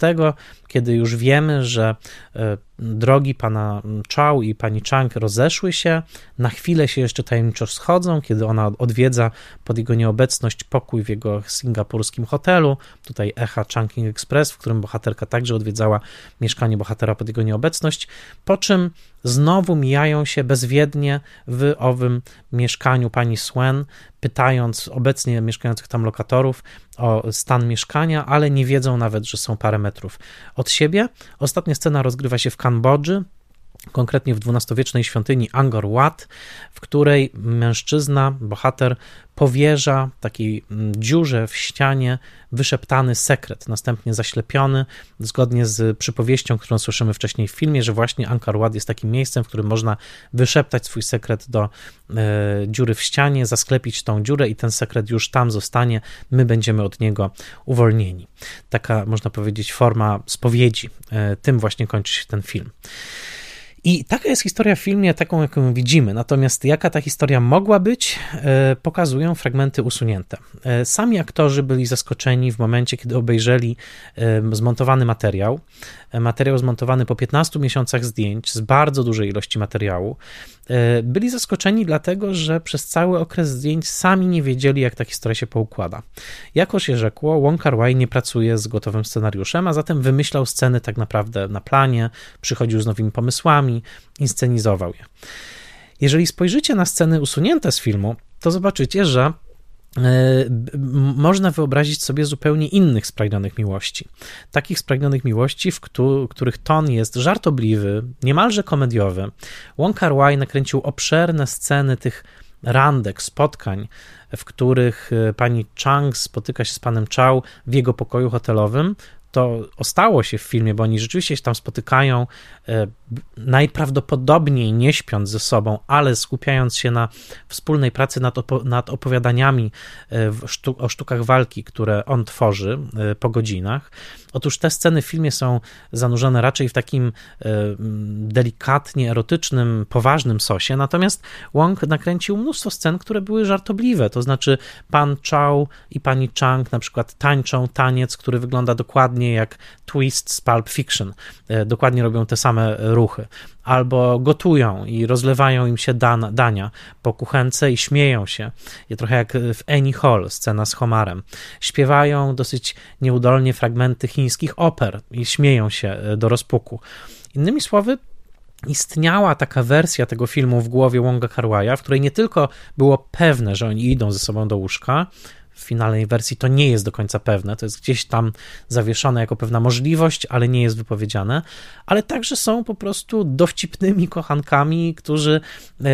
kiedy już wiemy, że e, drogi pana Chow i pani Chang rozeszły się, na chwilę się jeszcze tajemniczo schodzą, kiedy ona odwiedza pod jego nieobecność pokój w jego singapurskim hotelu, tutaj Echa Chungking Express, w którym bohaterka także odwiedzała mieszkanie bohatera pod jego nieobecność, po czym znowu mijają się bezwiednie w owym mieszkaniu pani Swen, pytając obecnie mieszkających tam lokatorów o stan mieszkania, ale nie wiedzą nawet, że są parę metrów od siebie. Ostatnia scena rozgrywa się w Kambodży, konkretnie w dwunastowiecznej świątyni Angkor Wat, w której mężczyzna, bohater, powierza takiej mm, dziurze w ścianie wyszeptany sekret, następnie zaślepiony, zgodnie z przypowieścią, którą słyszymy wcześniej w filmie, że właśnie Angkor Wat jest takim miejscem, w którym można wyszeptać swój sekret do e, dziury w ścianie, zasklepić tą dziurę i ten sekret już tam zostanie, my będziemy od niego uwolnieni. Taka, można powiedzieć, forma spowiedzi. E, tym właśnie kończy się ten film. I taka jest historia w filmie, taką jaką widzimy. Natomiast jaka ta historia mogła być, e, pokazują fragmenty usunięte. E, sami aktorzy byli zaskoczeni w momencie, kiedy obejrzeli e, zmontowany materiał. Materiał zmontowany po 15 miesiącach zdjęć z bardzo dużej ilości materiału. Byli zaskoczeni dlatego, że przez cały okres zdjęć sami nie wiedzieli, jak ta historia się poukłada. Jako się rzekło, Wong Wai nie pracuje z gotowym scenariuszem, a zatem wymyślał sceny tak naprawdę na planie, przychodził z nowymi pomysłami, inscenizował je. Jeżeli spojrzycie na sceny usunięte z filmu, to zobaczycie, że e, można wyobrazić sobie zupełnie innych spragnionych miłości. Takich spragnionych miłości, w których ton jest żartobliwy, niemalże komediowy. Wong Kar Wai nakręcił obszerne sceny tych randek, spotkań, w których e, pani Chang spotyka się z panem Chow w jego pokoju hotelowym, to ostało się w filmie, bo oni rzeczywiście się tam spotykają, e, najprawdopodobniej nie śpiąc ze sobą, ale skupiając się na wspólnej pracy nad, opo nad opowiadaniami e, sztu o sztukach walki, które on tworzy e, po godzinach. Otóż te sceny w filmie są zanurzone raczej w takim delikatnie erotycznym, poważnym sosie, natomiast Wong nakręcił mnóstwo scen, które były żartobliwe, to znaczy pan Chow i pani Chang na przykład tańczą taniec, który wygląda dokładnie jak Twist z Pulp Fiction. E, dokładnie robią te same ruchy. Albo gotują i rozlewają im się dan, dania po kuchence i śmieją się. I trochę jak w Annie Hall, scena z Homarem. Śpiewają dosyć nieudolnie fragmenty chińskich oper i śmieją się e, do rozpuku. Innymi słowy, istniała taka wersja tego filmu w głowie Wonga Karwaja, w której nie tylko było pewne, że oni idą ze sobą do łóżka, w finalnej wersji to nie jest do końca pewne, to jest gdzieś tam zawieszone jako pewna możliwość, ale nie jest wypowiedziane, ale także są po prostu dowcipnymi kochankami, którzy, e,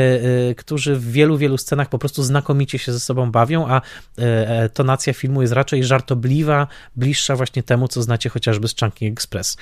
e, którzy w wielu, wielu scenach po prostu znakomicie się ze sobą bawią, a e, tonacja filmu jest raczej żartobliwa, bliższa właśnie temu, co znacie chociażby z Chunky Express.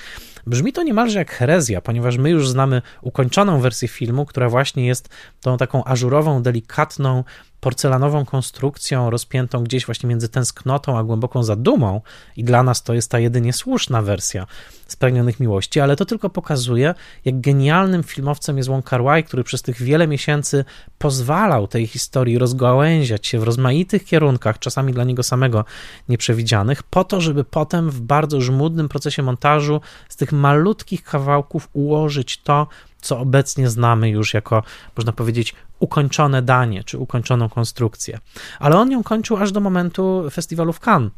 Brzmi to niemalże jak herezja, ponieważ my już znamy ukończoną wersję filmu, która właśnie jest tą taką ażurową, delikatną, porcelanową konstrukcją rozpiętą gdzieś właśnie między tęsknotą a głęboką zadumą. I dla nas to jest ta jedynie słuszna wersja Spragnionych Miłości, ale to tylko pokazuje, jak genialnym filmowcem jest Wong Kar Wai, który przez tych wiele miesięcy pozwalał tej historii rozgałęziać się w rozmaitych kierunkach, czasami dla niego samego nieprzewidzianych, po to, żeby potem w bardzo żmudnym procesie montażu z tych malutkich kawałków ułożyć to, co obecnie znamy już jako, można powiedzieć, ukończone danie, czy ukończoną konstrukcję. Ale on ją kończył aż do momentu festiwalu w Cannes.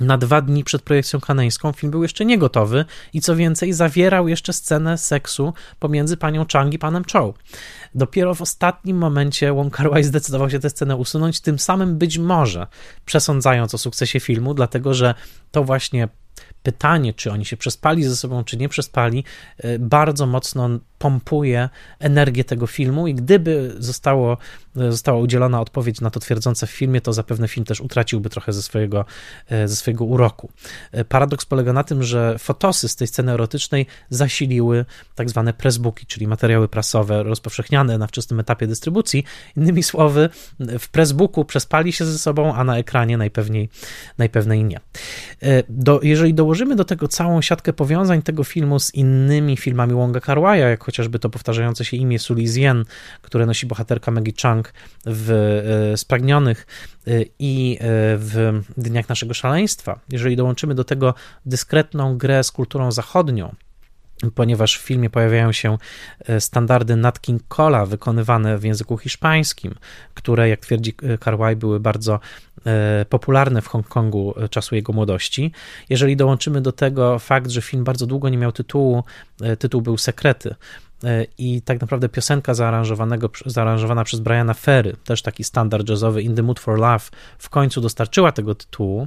Na dwa dni przed projekcją kaneńską film był jeszcze nie gotowy i co więcej, zawierał jeszcze scenę seksu pomiędzy panią Chang i panem Chow. Dopiero w ostatnim momencie Wong Kar Wai zdecydował się tę scenę usunąć, tym samym być może przesądzając o sukcesie filmu, dlatego że to właśnie pytanie, czy oni się przespali ze sobą, czy nie przespali, y, bardzo mocno pompuje energię tego filmu i gdyby zostało, została udzielona odpowiedź na to twierdzące w filmie, to zapewne film też utraciłby trochę ze swojego, e, ze swojego uroku. E, paradoks polega na tym, że fotosy z tej sceny erotycznej zasiliły tak zwane pressbooki, czyli materiały prasowe rozpowszechniane na wczesnym etapie dystrybucji. Innymi słowy, w pressbooku przespali się ze sobą, a na ekranie najpewniej, najpewniej nie. E, do, jeżeli dołożymy do tego całą siatkę powiązań tego filmu z innymi filmami Wonga Karwaja, jak chociażby to powtarzające się imię Sulizien, które nosi bohaterka Maggie Chung w e, Spragnionych e, i e, w Dniach Naszego Szaleństwa. Jeżeli dołączymy do tego dyskretną grę z kulturą zachodnią, ponieważ w filmie pojawiają się standardy Nat King Cola wykonywane w języku hiszpańskim, które, jak twierdzi Carway, były bardzo popularne w Hongkongu czasu jego młodości. Jeżeli dołączymy do tego fakt, że film bardzo długo nie miał tytułu, tytuł był Sekrety, i tak naprawdę piosenka zaaranżowana przez Briana Ferry, też taki standard jazzowy In the Mood for Love, w końcu dostarczyła tego tytułu.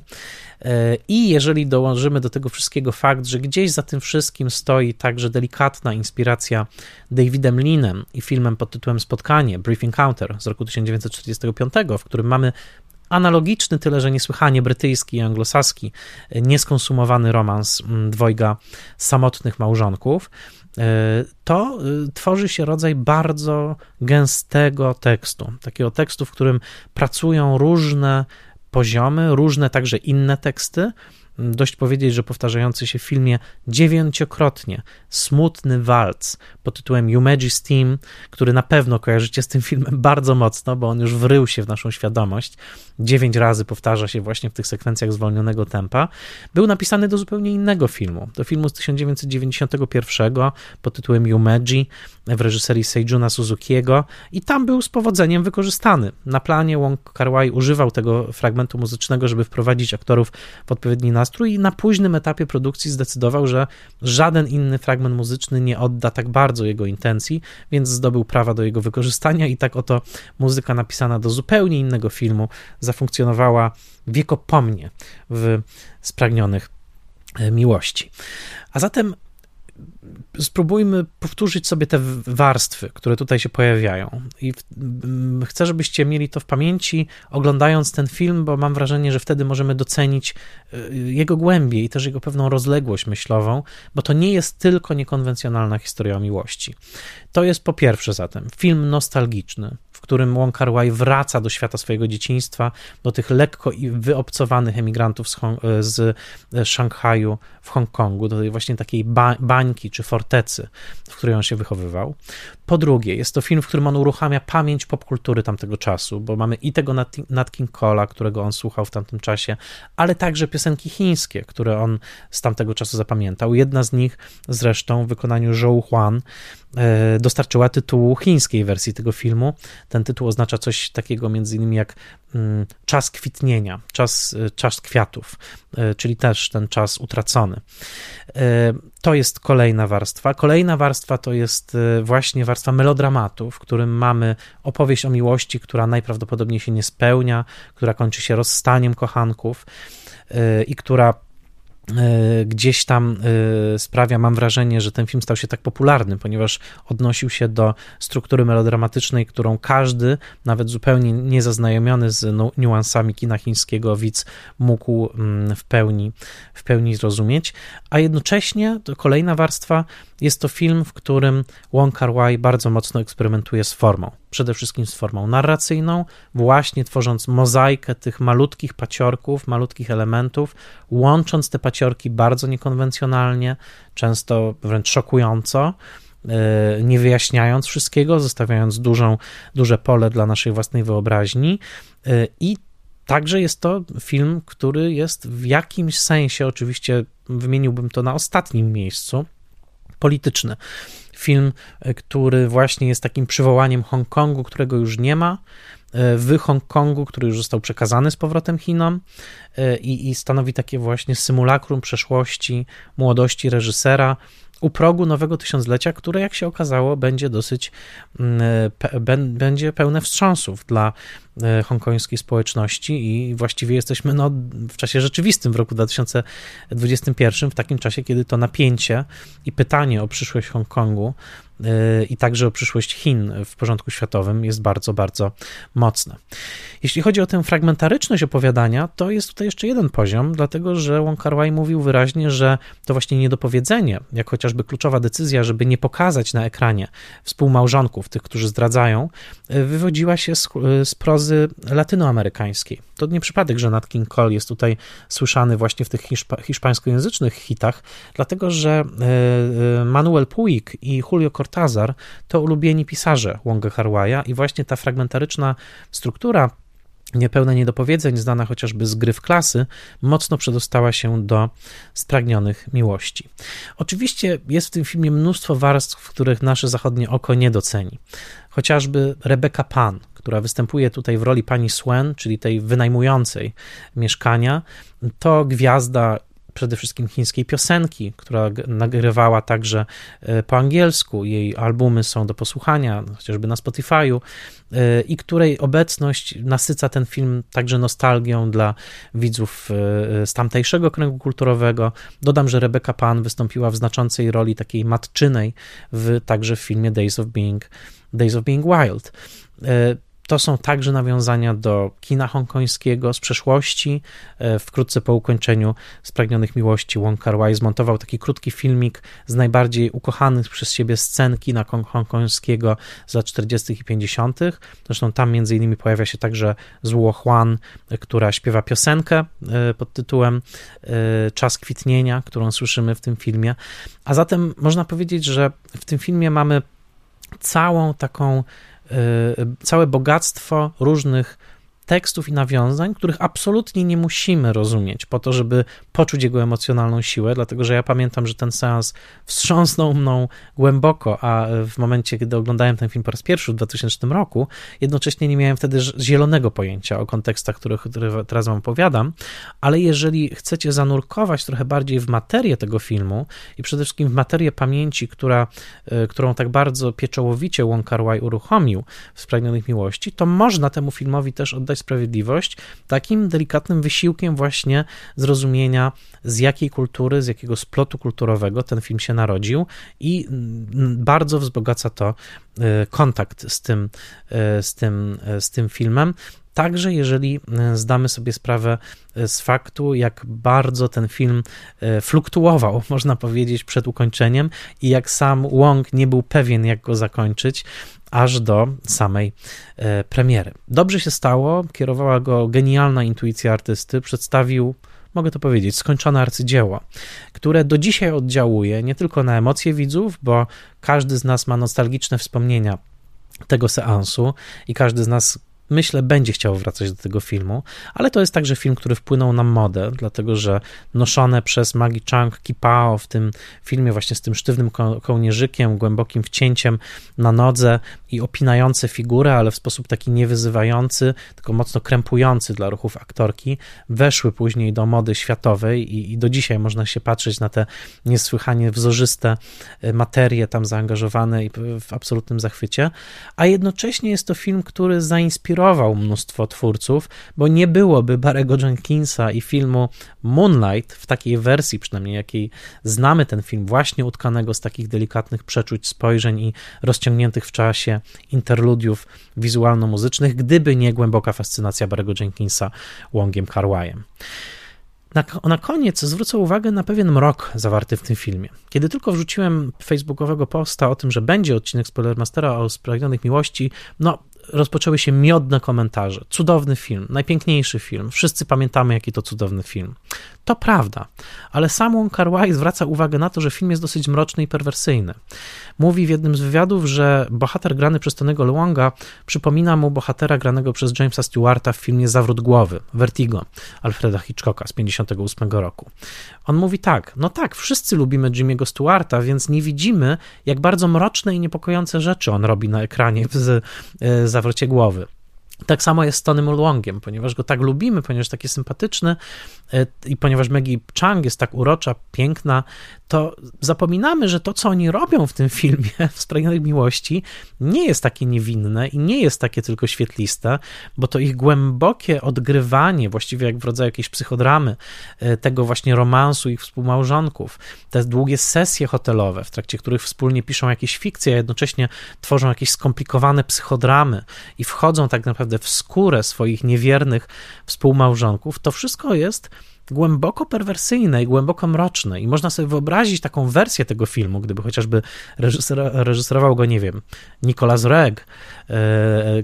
I jeżeli dołożymy do tego wszystkiego fakt, że gdzieś za tym wszystkim stoi także delikatna inspiracja Davidem Leanem i filmem pod tytułem Spotkanie, Brief Encounter z roku 1945, w którym mamy analogiczny, tyle że niesłychanie brytyjski i anglosaski, nieskonsumowany romans mm, dwojga samotnych małżonków, e, to e, tworzy się rodzaj bardzo gęstego tekstu, takiego tekstu, w którym pracują różne poziomy, różne także inne teksty, Dość powiedzieć, że powtarzający się w filmie dziewięciokrotnie. Smutny walc pod tytułem Yumeji's Team, który na pewno kojarzycie z tym filmem *laughs* bardzo mocno, bo on już wrył się w naszą świadomość. Dziewięć razy powtarza się właśnie w tych sekwencjach zwolnionego tempa. Był napisany do zupełnie innego filmu, do filmu z 1991 pod tytułem Yumeji w reżyserii Seijuna Suzukiego i tam był z powodzeniem wykorzystany. Na planie Wong Kar-wai używał tego fragmentu muzycznego, żeby wprowadzić aktorów w odpowiedni nastrój i na późnym etapie produkcji zdecydował, że żaden inny fragment muzyczny nie odda tak bardzo jego intencji, więc zdobył prawa do jego wykorzystania i tak oto muzyka napisana do zupełnie innego filmu zafunkcjonowała wiekopomnie w spragnionych e, miłości. A zatem spróbujmy powtórzyć sobie te warstwy, które tutaj się pojawiają. I chcę, żebyście mieli to w pamięci, oglądając ten film, bo mam wrażenie, że wtedy możemy docenić y, jego głębię i też jego pewną rozległość myślową, bo to nie jest tylko niekonwencjonalna historia o miłości. To jest po pierwsze zatem film nostalgiczny, którym Wong Kar Wai wraca do świata swojego dzieciństwa, do tych lekko wyobcowanych emigrantów z, Hong, z Szanghaju w Hongkongu, do tej właśnie takiej ba bańki czy fortecy, w której on się wychowywał. Po drugie, jest to film, w którym on uruchamia pamięć popkultury tamtego czasu, bo mamy i tego Nat, King Cole'a, którego on słuchał w tamtym czasie, ale także piosenki chińskie, które on z tamtego czasu zapamiętał. Jedna z nich zresztą w wykonaniu Zhou Huan e, dostarczyła tytułu chińskiej wersji tego filmu. Ten tytuł oznacza coś takiego między innymi jak mm, czas kwitnienia, czas, e, czas kwiatów, e, czyli też ten czas utracony. To jest kolejna warstwa. Kolejna warstwa to jest właśnie warstwa melodramatu, w którym mamy opowieść o miłości, która najprawdopodobniej się nie spełnia, która kończy się rozstaniem kochanków i która gdzieś tam e, sprawia, mam wrażenie, że ten film stał się tak popularny, ponieważ odnosił się do struktury melodramatycznej, którą każdy, nawet zupełnie niezaznajomiony z niuansami kina chińskiego widz mógł mm, w pełni, w pełni zrozumieć, a jednocześnie kolejna warstwa jest to film, w którym Wong Kar-wai bardzo mocno eksperymentuje z formą. Przede wszystkim z formą narracyjną, właśnie tworząc mozaikę tych malutkich paciorków, malutkich elementów, łącząc te paciorki bardzo niekonwencjonalnie, często wręcz szokująco, e, nie wyjaśniając wszystkiego, zostawiając dużą, duże pole dla naszej własnej wyobraźni e, i Także jest to film, który jest w jakimś sensie, oczywiście wymieniłbym to na ostatnim miejscu, polityczny. Film, e, który właśnie jest takim przywołaniem Hongkongu, którego już nie ma, e, w Hongkongu, który już został przekazany z powrotem Chinom e, i, i stanowi takie właśnie symulakrum przeszłości, młodości reżysera, u progu nowego tysiąclecia, które jak się okazało będzie dosyć, mm, będzie pełne wstrząsów dla E, hongkońskiej społeczności i właściwie jesteśmy no, w czasie rzeczywistym, w roku 2021, w takim czasie, kiedy to napięcie i pytanie o przyszłość Hongkongu i także o przyszłość Chin w porządku światowym jest bardzo, bardzo mocne. Jeśli chodzi o tę fragmentaryczność opowiadania, to jest tutaj jeszcze jeden poziom, dlatego że Wong Kar Wai mówił wyraźnie, że to właśnie niedopowiedzenie, jak chociażby kluczowa decyzja, żeby nie pokazać na ekranie współmałżonków, tych, którzy zdradzają, e, wywodziła się z, z prozy latynoamerykańskiej. To nie przypadek, że Nat King Cole jest tutaj słyszany właśnie w tych hiszpa hiszpańskojęzycznych hitach, dlatego że Manuel Puig i Julio Cortázar to ulubieni pisarze Wonga Harwaja i właśnie ta fragmentaryczna struktura niepełne niedopowiedzeń, znana chociażby z gry w klasy, mocno przedostała się do spragnionych miłości. Oczywiście jest w tym filmie mnóstwo warstw, których nasze zachodnie oko nie doceni. Chociażby Rebecca Pan, która występuje tutaj w roli pani Swen, czyli tej wynajmującej mieszkania, to gwiazda przede wszystkim chińskiej piosenki, która nagrywała także po angielsku. Jej albumy są do posłuchania, chociażby na Spotify'u, i której obecność nasyca ten film także nostalgią dla widzów z tamtejszego kręgu kulturowego. Dodam, że Rebecca Pan wystąpiła w znaczącej roli takiej matczynej w, także w filmie Days of Being, Days of Being Wild. To są także nawiązania do kina hongkońskiego z przeszłości. E, wkrótce po ukończeniu Spragnionych Miłości Wong Kar Wai zmontował taki krótki filmik z najbardziej ukochanych przez siebie scen kina hongkońskiego z lat 40. i 50. Zresztą tam między innymi pojawia się także Zło Huan, która śpiewa piosenkę e, pod tytułem e, Czas kwitnienia, którą słyszymy w tym filmie. A zatem można powiedzieć, że w tym filmie mamy całą taką całe bogactwo różnych tekstów i nawiązań, których absolutnie nie musimy rozumieć po to, żeby poczuć jego emocjonalną siłę, dlatego że ja pamiętam, że ten seans wstrząsnął mną głęboko, a w momencie, kiedy oglądałem ten film po raz pierwszy w 2000 roku, jednocześnie nie miałem wtedy zielonego pojęcia o kontekstach, których, które teraz wam opowiadam, ale jeżeli chcecie zanurkować trochę bardziej w materię tego filmu i przede wszystkim w materię pamięci, która, e, którą tak bardzo pieczołowicie Wong Kar Wai uruchomił w Spragnionych Miłości, to można temu filmowi też oddać sprawiedliwość takim delikatnym wysiłkiem właśnie zrozumienia z jakiej kultury, z jakiego splotu kulturowego ten film się narodził i mm, bardzo wzbogaca to e, kontakt z tym, e, z tym, e, z tym filmem. Także jeżeli zdamy sobie sprawę z faktu, jak bardzo ten film fluktuował, *laughs* można powiedzieć, przed ukończeniem i jak sam Wong nie był pewien, jak go zakończyć, aż do samej premiery. Dobrze się stało, kierowała go genialna intuicja artysty, przedstawił mogę to powiedzieć, skończone arcydzieło, które do dzisiaj oddziałuje nie tylko na emocje widzów, bo każdy z nas ma nostalgiczne wspomnienia tego seansu i każdy z nas myślę, będzie chciał wracać do tego filmu, ale to jest także film, który wpłynął na modę, dlatego że noszone przez Maggie Chang kipao w tym filmie właśnie z tym sztywnym ko kołnierzykiem, głębokim wcięciem na nodze i opinające figurę, ale w sposób taki niewyzywający, tylko mocno krępujący dla ruchów aktorki, weszły później do mody światowej i, i do dzisiaj można się patrzeć na te niesłychanie wzorzyste e, materie tam zaangażowane i w absolutnym zachwycie, a jednocześnie jest to film, który zainspirował zainspirował mnóstwo twórców, bo nie byłoby Barego Jenkinsa i filmu Moonlight w takiej wersji, przynajmniej jakiej znamy ten film, właśnie utkanego z takich delikatnych przeczuć, spojrzeń i rozciągniętych w czasie interludiów wizualno-muzycznych, gdyby nie głęboka fascynacja Barego Jenkinsa Wongiem Carwajem. Na, na koniec zwrócę uwagę na pewien mrok zawarty w tym filmie. Kiedy tylko wrzuciłem facebookowego posta o tym, że będzie odcinek Spoilermastera o Spragnionych Miłości, no rozpoczęły się miodne komentarze. Cudowny film, najpiękniejszy film. Wszyscy pamiętamy, jaki to cudowny film. To prawda, ale sam Wong Kar Wai zwraca uwagę na to, że film jest dosyć mroczny i perwersyjny. Mówi w jednym z wywiadów, że bohater grany przez Tonego Luonga przypomina mu bohatera granego przez Jamesa Stewarta w filmie Zawrót Głowy, Vertigo, Alfreda Hitchcocka z 58 roku. On mówi tak, no tak, wszyscy lubimy Jimmy'ego Stewarta, więc nie widzimy, jak bardzo mroczne i niepokojące rzeczy on robi na ekranie w e, Zawrocie Głowy. Tak samo jest z Tonym Ulongiem, ponieważ go tak lubimy, ponieważ taki sympatyczny e, i ponieważ Maggie Chang jest tak urocza, piękna, to zapominamy, że to, co oni robią w tym filmie, *laughs* w Spragnionej Miłości, nie jest takie niewinne i nie jest takie tylko świetliste, bo to ich głębokie odgrywanie, właściwie jak w rodzaju jakiejś psychodramy, e, tego właśnie romansu ich współmałżonków, te długie sesje hotelowe, w trakcie których wspólnie piszą jakieś fikcje, a jednocześnie tworzą jakieś skomplikowane psychodramy i wchodzą tak naprawdę w skórę swoich niewiernych współmałżonków, to wszystko jest głęboko perwersyjne i głęboko mroczne. I można sobie wyobrazić taką wersję tego filmu, gdyby chociażby reżyser, reżyserował go, nie wiem, Nicolas Reg, yy,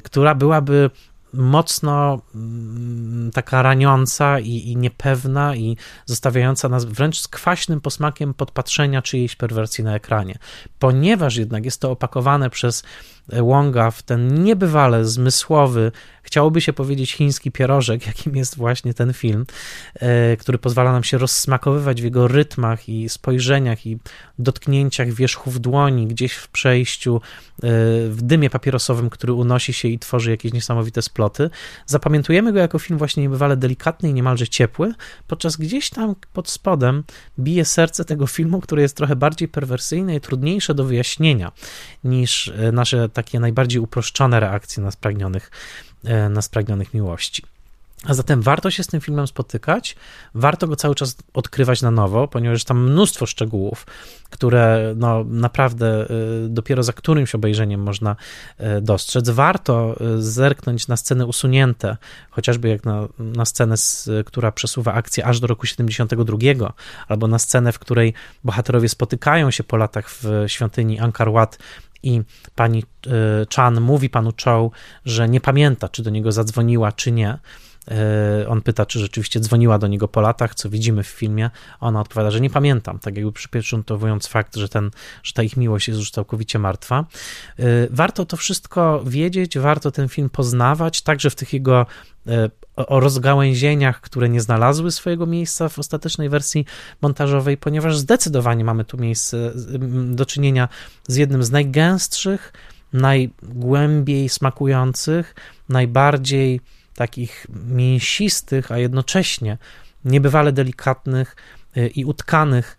która byłaby mocno mm, taka raniąca i, i, niepewna i zostawiająca nas wręcz z kwaśnym posmakiem podpatrzenia czyjejś perwersji na ekranie. Ponieważ jednak jest to opakowane przez Wonga w ten niebywale zmysłowy, chciałoby się powiedzieć chiński pierożek, *laughs* jakim jest właśnie ten film, e, który pozwala nam się rozsmakowywać w jego rytmach i spojrzeniach i dotknięciach wierzchów dłoni, gdzieś w przejściu, e, w dymie papierosowym, który unosi się i tworzy jakieś niesamowite sploty. Zapamiętujemy go jako film właśnie niebywale delikatny i niemalże ciepły, podczas gdzieś tam pod spodem bije serce tego filmu, który jest trochę bardziej perwersyjny i trudniejsze do wyjaśnienia niż e, nasze takie najbardziej uproszczone reakcje na spragnionych, e, na spragnionych miłości. A zatem warto się z tym filmem spotykać, warto go cały czas odkrywać na nowo, ponieważ tam mnóstwo szczegółów, które no, naprawdę y, dopiero za którymś obejrzeniem można y, dostrzec. Warto zerknąć na sceny usunięte, chociażby jak na, na scenę, która przesuwa akcję aż do roku 72, albo na scenę, w której bohaterowie spotykają się po latach w świątyni Angkor Wat i pani Chan mówi panu Chow, że nie pamięta, czy do niego zadzwoniła, czy nie E, on pyta, czy rzeczywiście dzwoniła do niego po latach, co widzimy w filmie. Ona odpowiada, że nie pamiętam, tak jakby przypieczętowując fakt, że, ten, że ta ich miłość jest już całkowicie martwa. E, warto to wszystko wiedzieć, warto ten film poznawać, także w tych jego e, o rozgałęzieniach, które nie znalazły swojego miejsca w ostatecznej wersji montażowej, ponieważ zdecydowanie mamy tu miejsce do czynienia z jednym z najgęstszych, najgłębiej smakujących, najbardziej takich mięsistych, a jednocześnie niebywale delikatnych y, i utkanych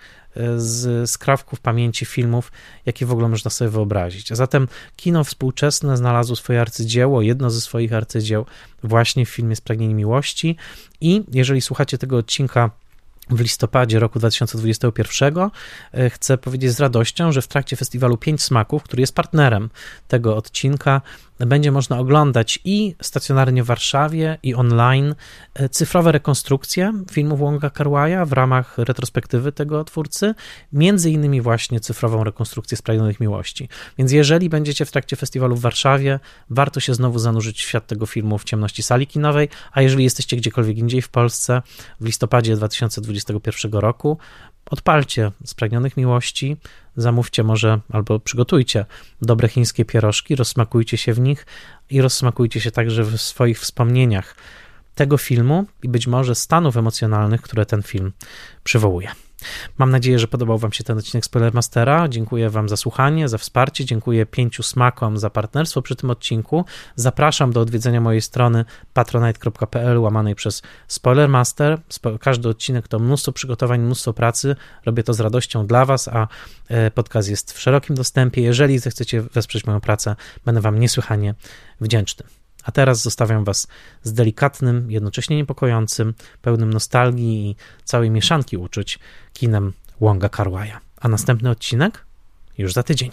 z skrawków pamięci filmów, jakie w ogóle można sobie wyobrazić. A zatem kino współczesne znalazło swoje arcydzieło, jedno ze swoich arcydzieł właśnie w filmie Spragnienie Miłości i jeżeli słuchacie tego odcinka w listopadzie roku 2021 e, chcę powiedzieć z radością, że w trakcie festiwalu Pięć Smaków, który jest partnerem tego odcinka, będzie można oglądać i stacjonarnie w Warszawie, i online e, cyfrowe rekonstrukcje filmów Wonga Karwaja w ramach retrospektywy tego twórcy, między innymi właśnie cyfrową rekonstrukcję Spragnionych Miłości. Więc jeżeli będziecie w trakcie festiwalu w Warszawie, warto się znowu zanurzyć w świat tego filmu w ciemności sali kinowej, a jeżeli jesteście gdziekolwiek indziej w Polsce, w listopadzie 2021 roku, odpalcie Spragnionych Miłości, zamówcie może albo przygotujcie dobre chińskie pierożki, rozsmakujcie się w nich i rozsmakujcie się także w swoich wspomnieniach tego filmu i być może stanów emocjonalnych, które ten film przywołuje. Mam nadzieję, że podobał Wam się ten odcinek Spoilermastera. Dziękuję Wam za słuchanie, za wsparcie. Dziękuję pięciu smakom za partnerstwo przy tym odcinku. Zapraszam do odwiedzenia mojej strony patronite.pl łamanej przez Spoilermaster. Każdy odcinek to mnóstwo przygotowań, mnóstwo pracy. Robię to z radością dla Was, a e, podcast jest w szerokim dostępie. Jeżeli zechcecie wesprzeć moją pracę, będę Wam niesłychanie wdzięczny. A teraz zostawiam Was z delikatnym, jednocześnie niepokojącym, pełnym nostalgii i całej mieszanki uczuć kinem Wonga Karwaja. A następny odcinek już za tydzień.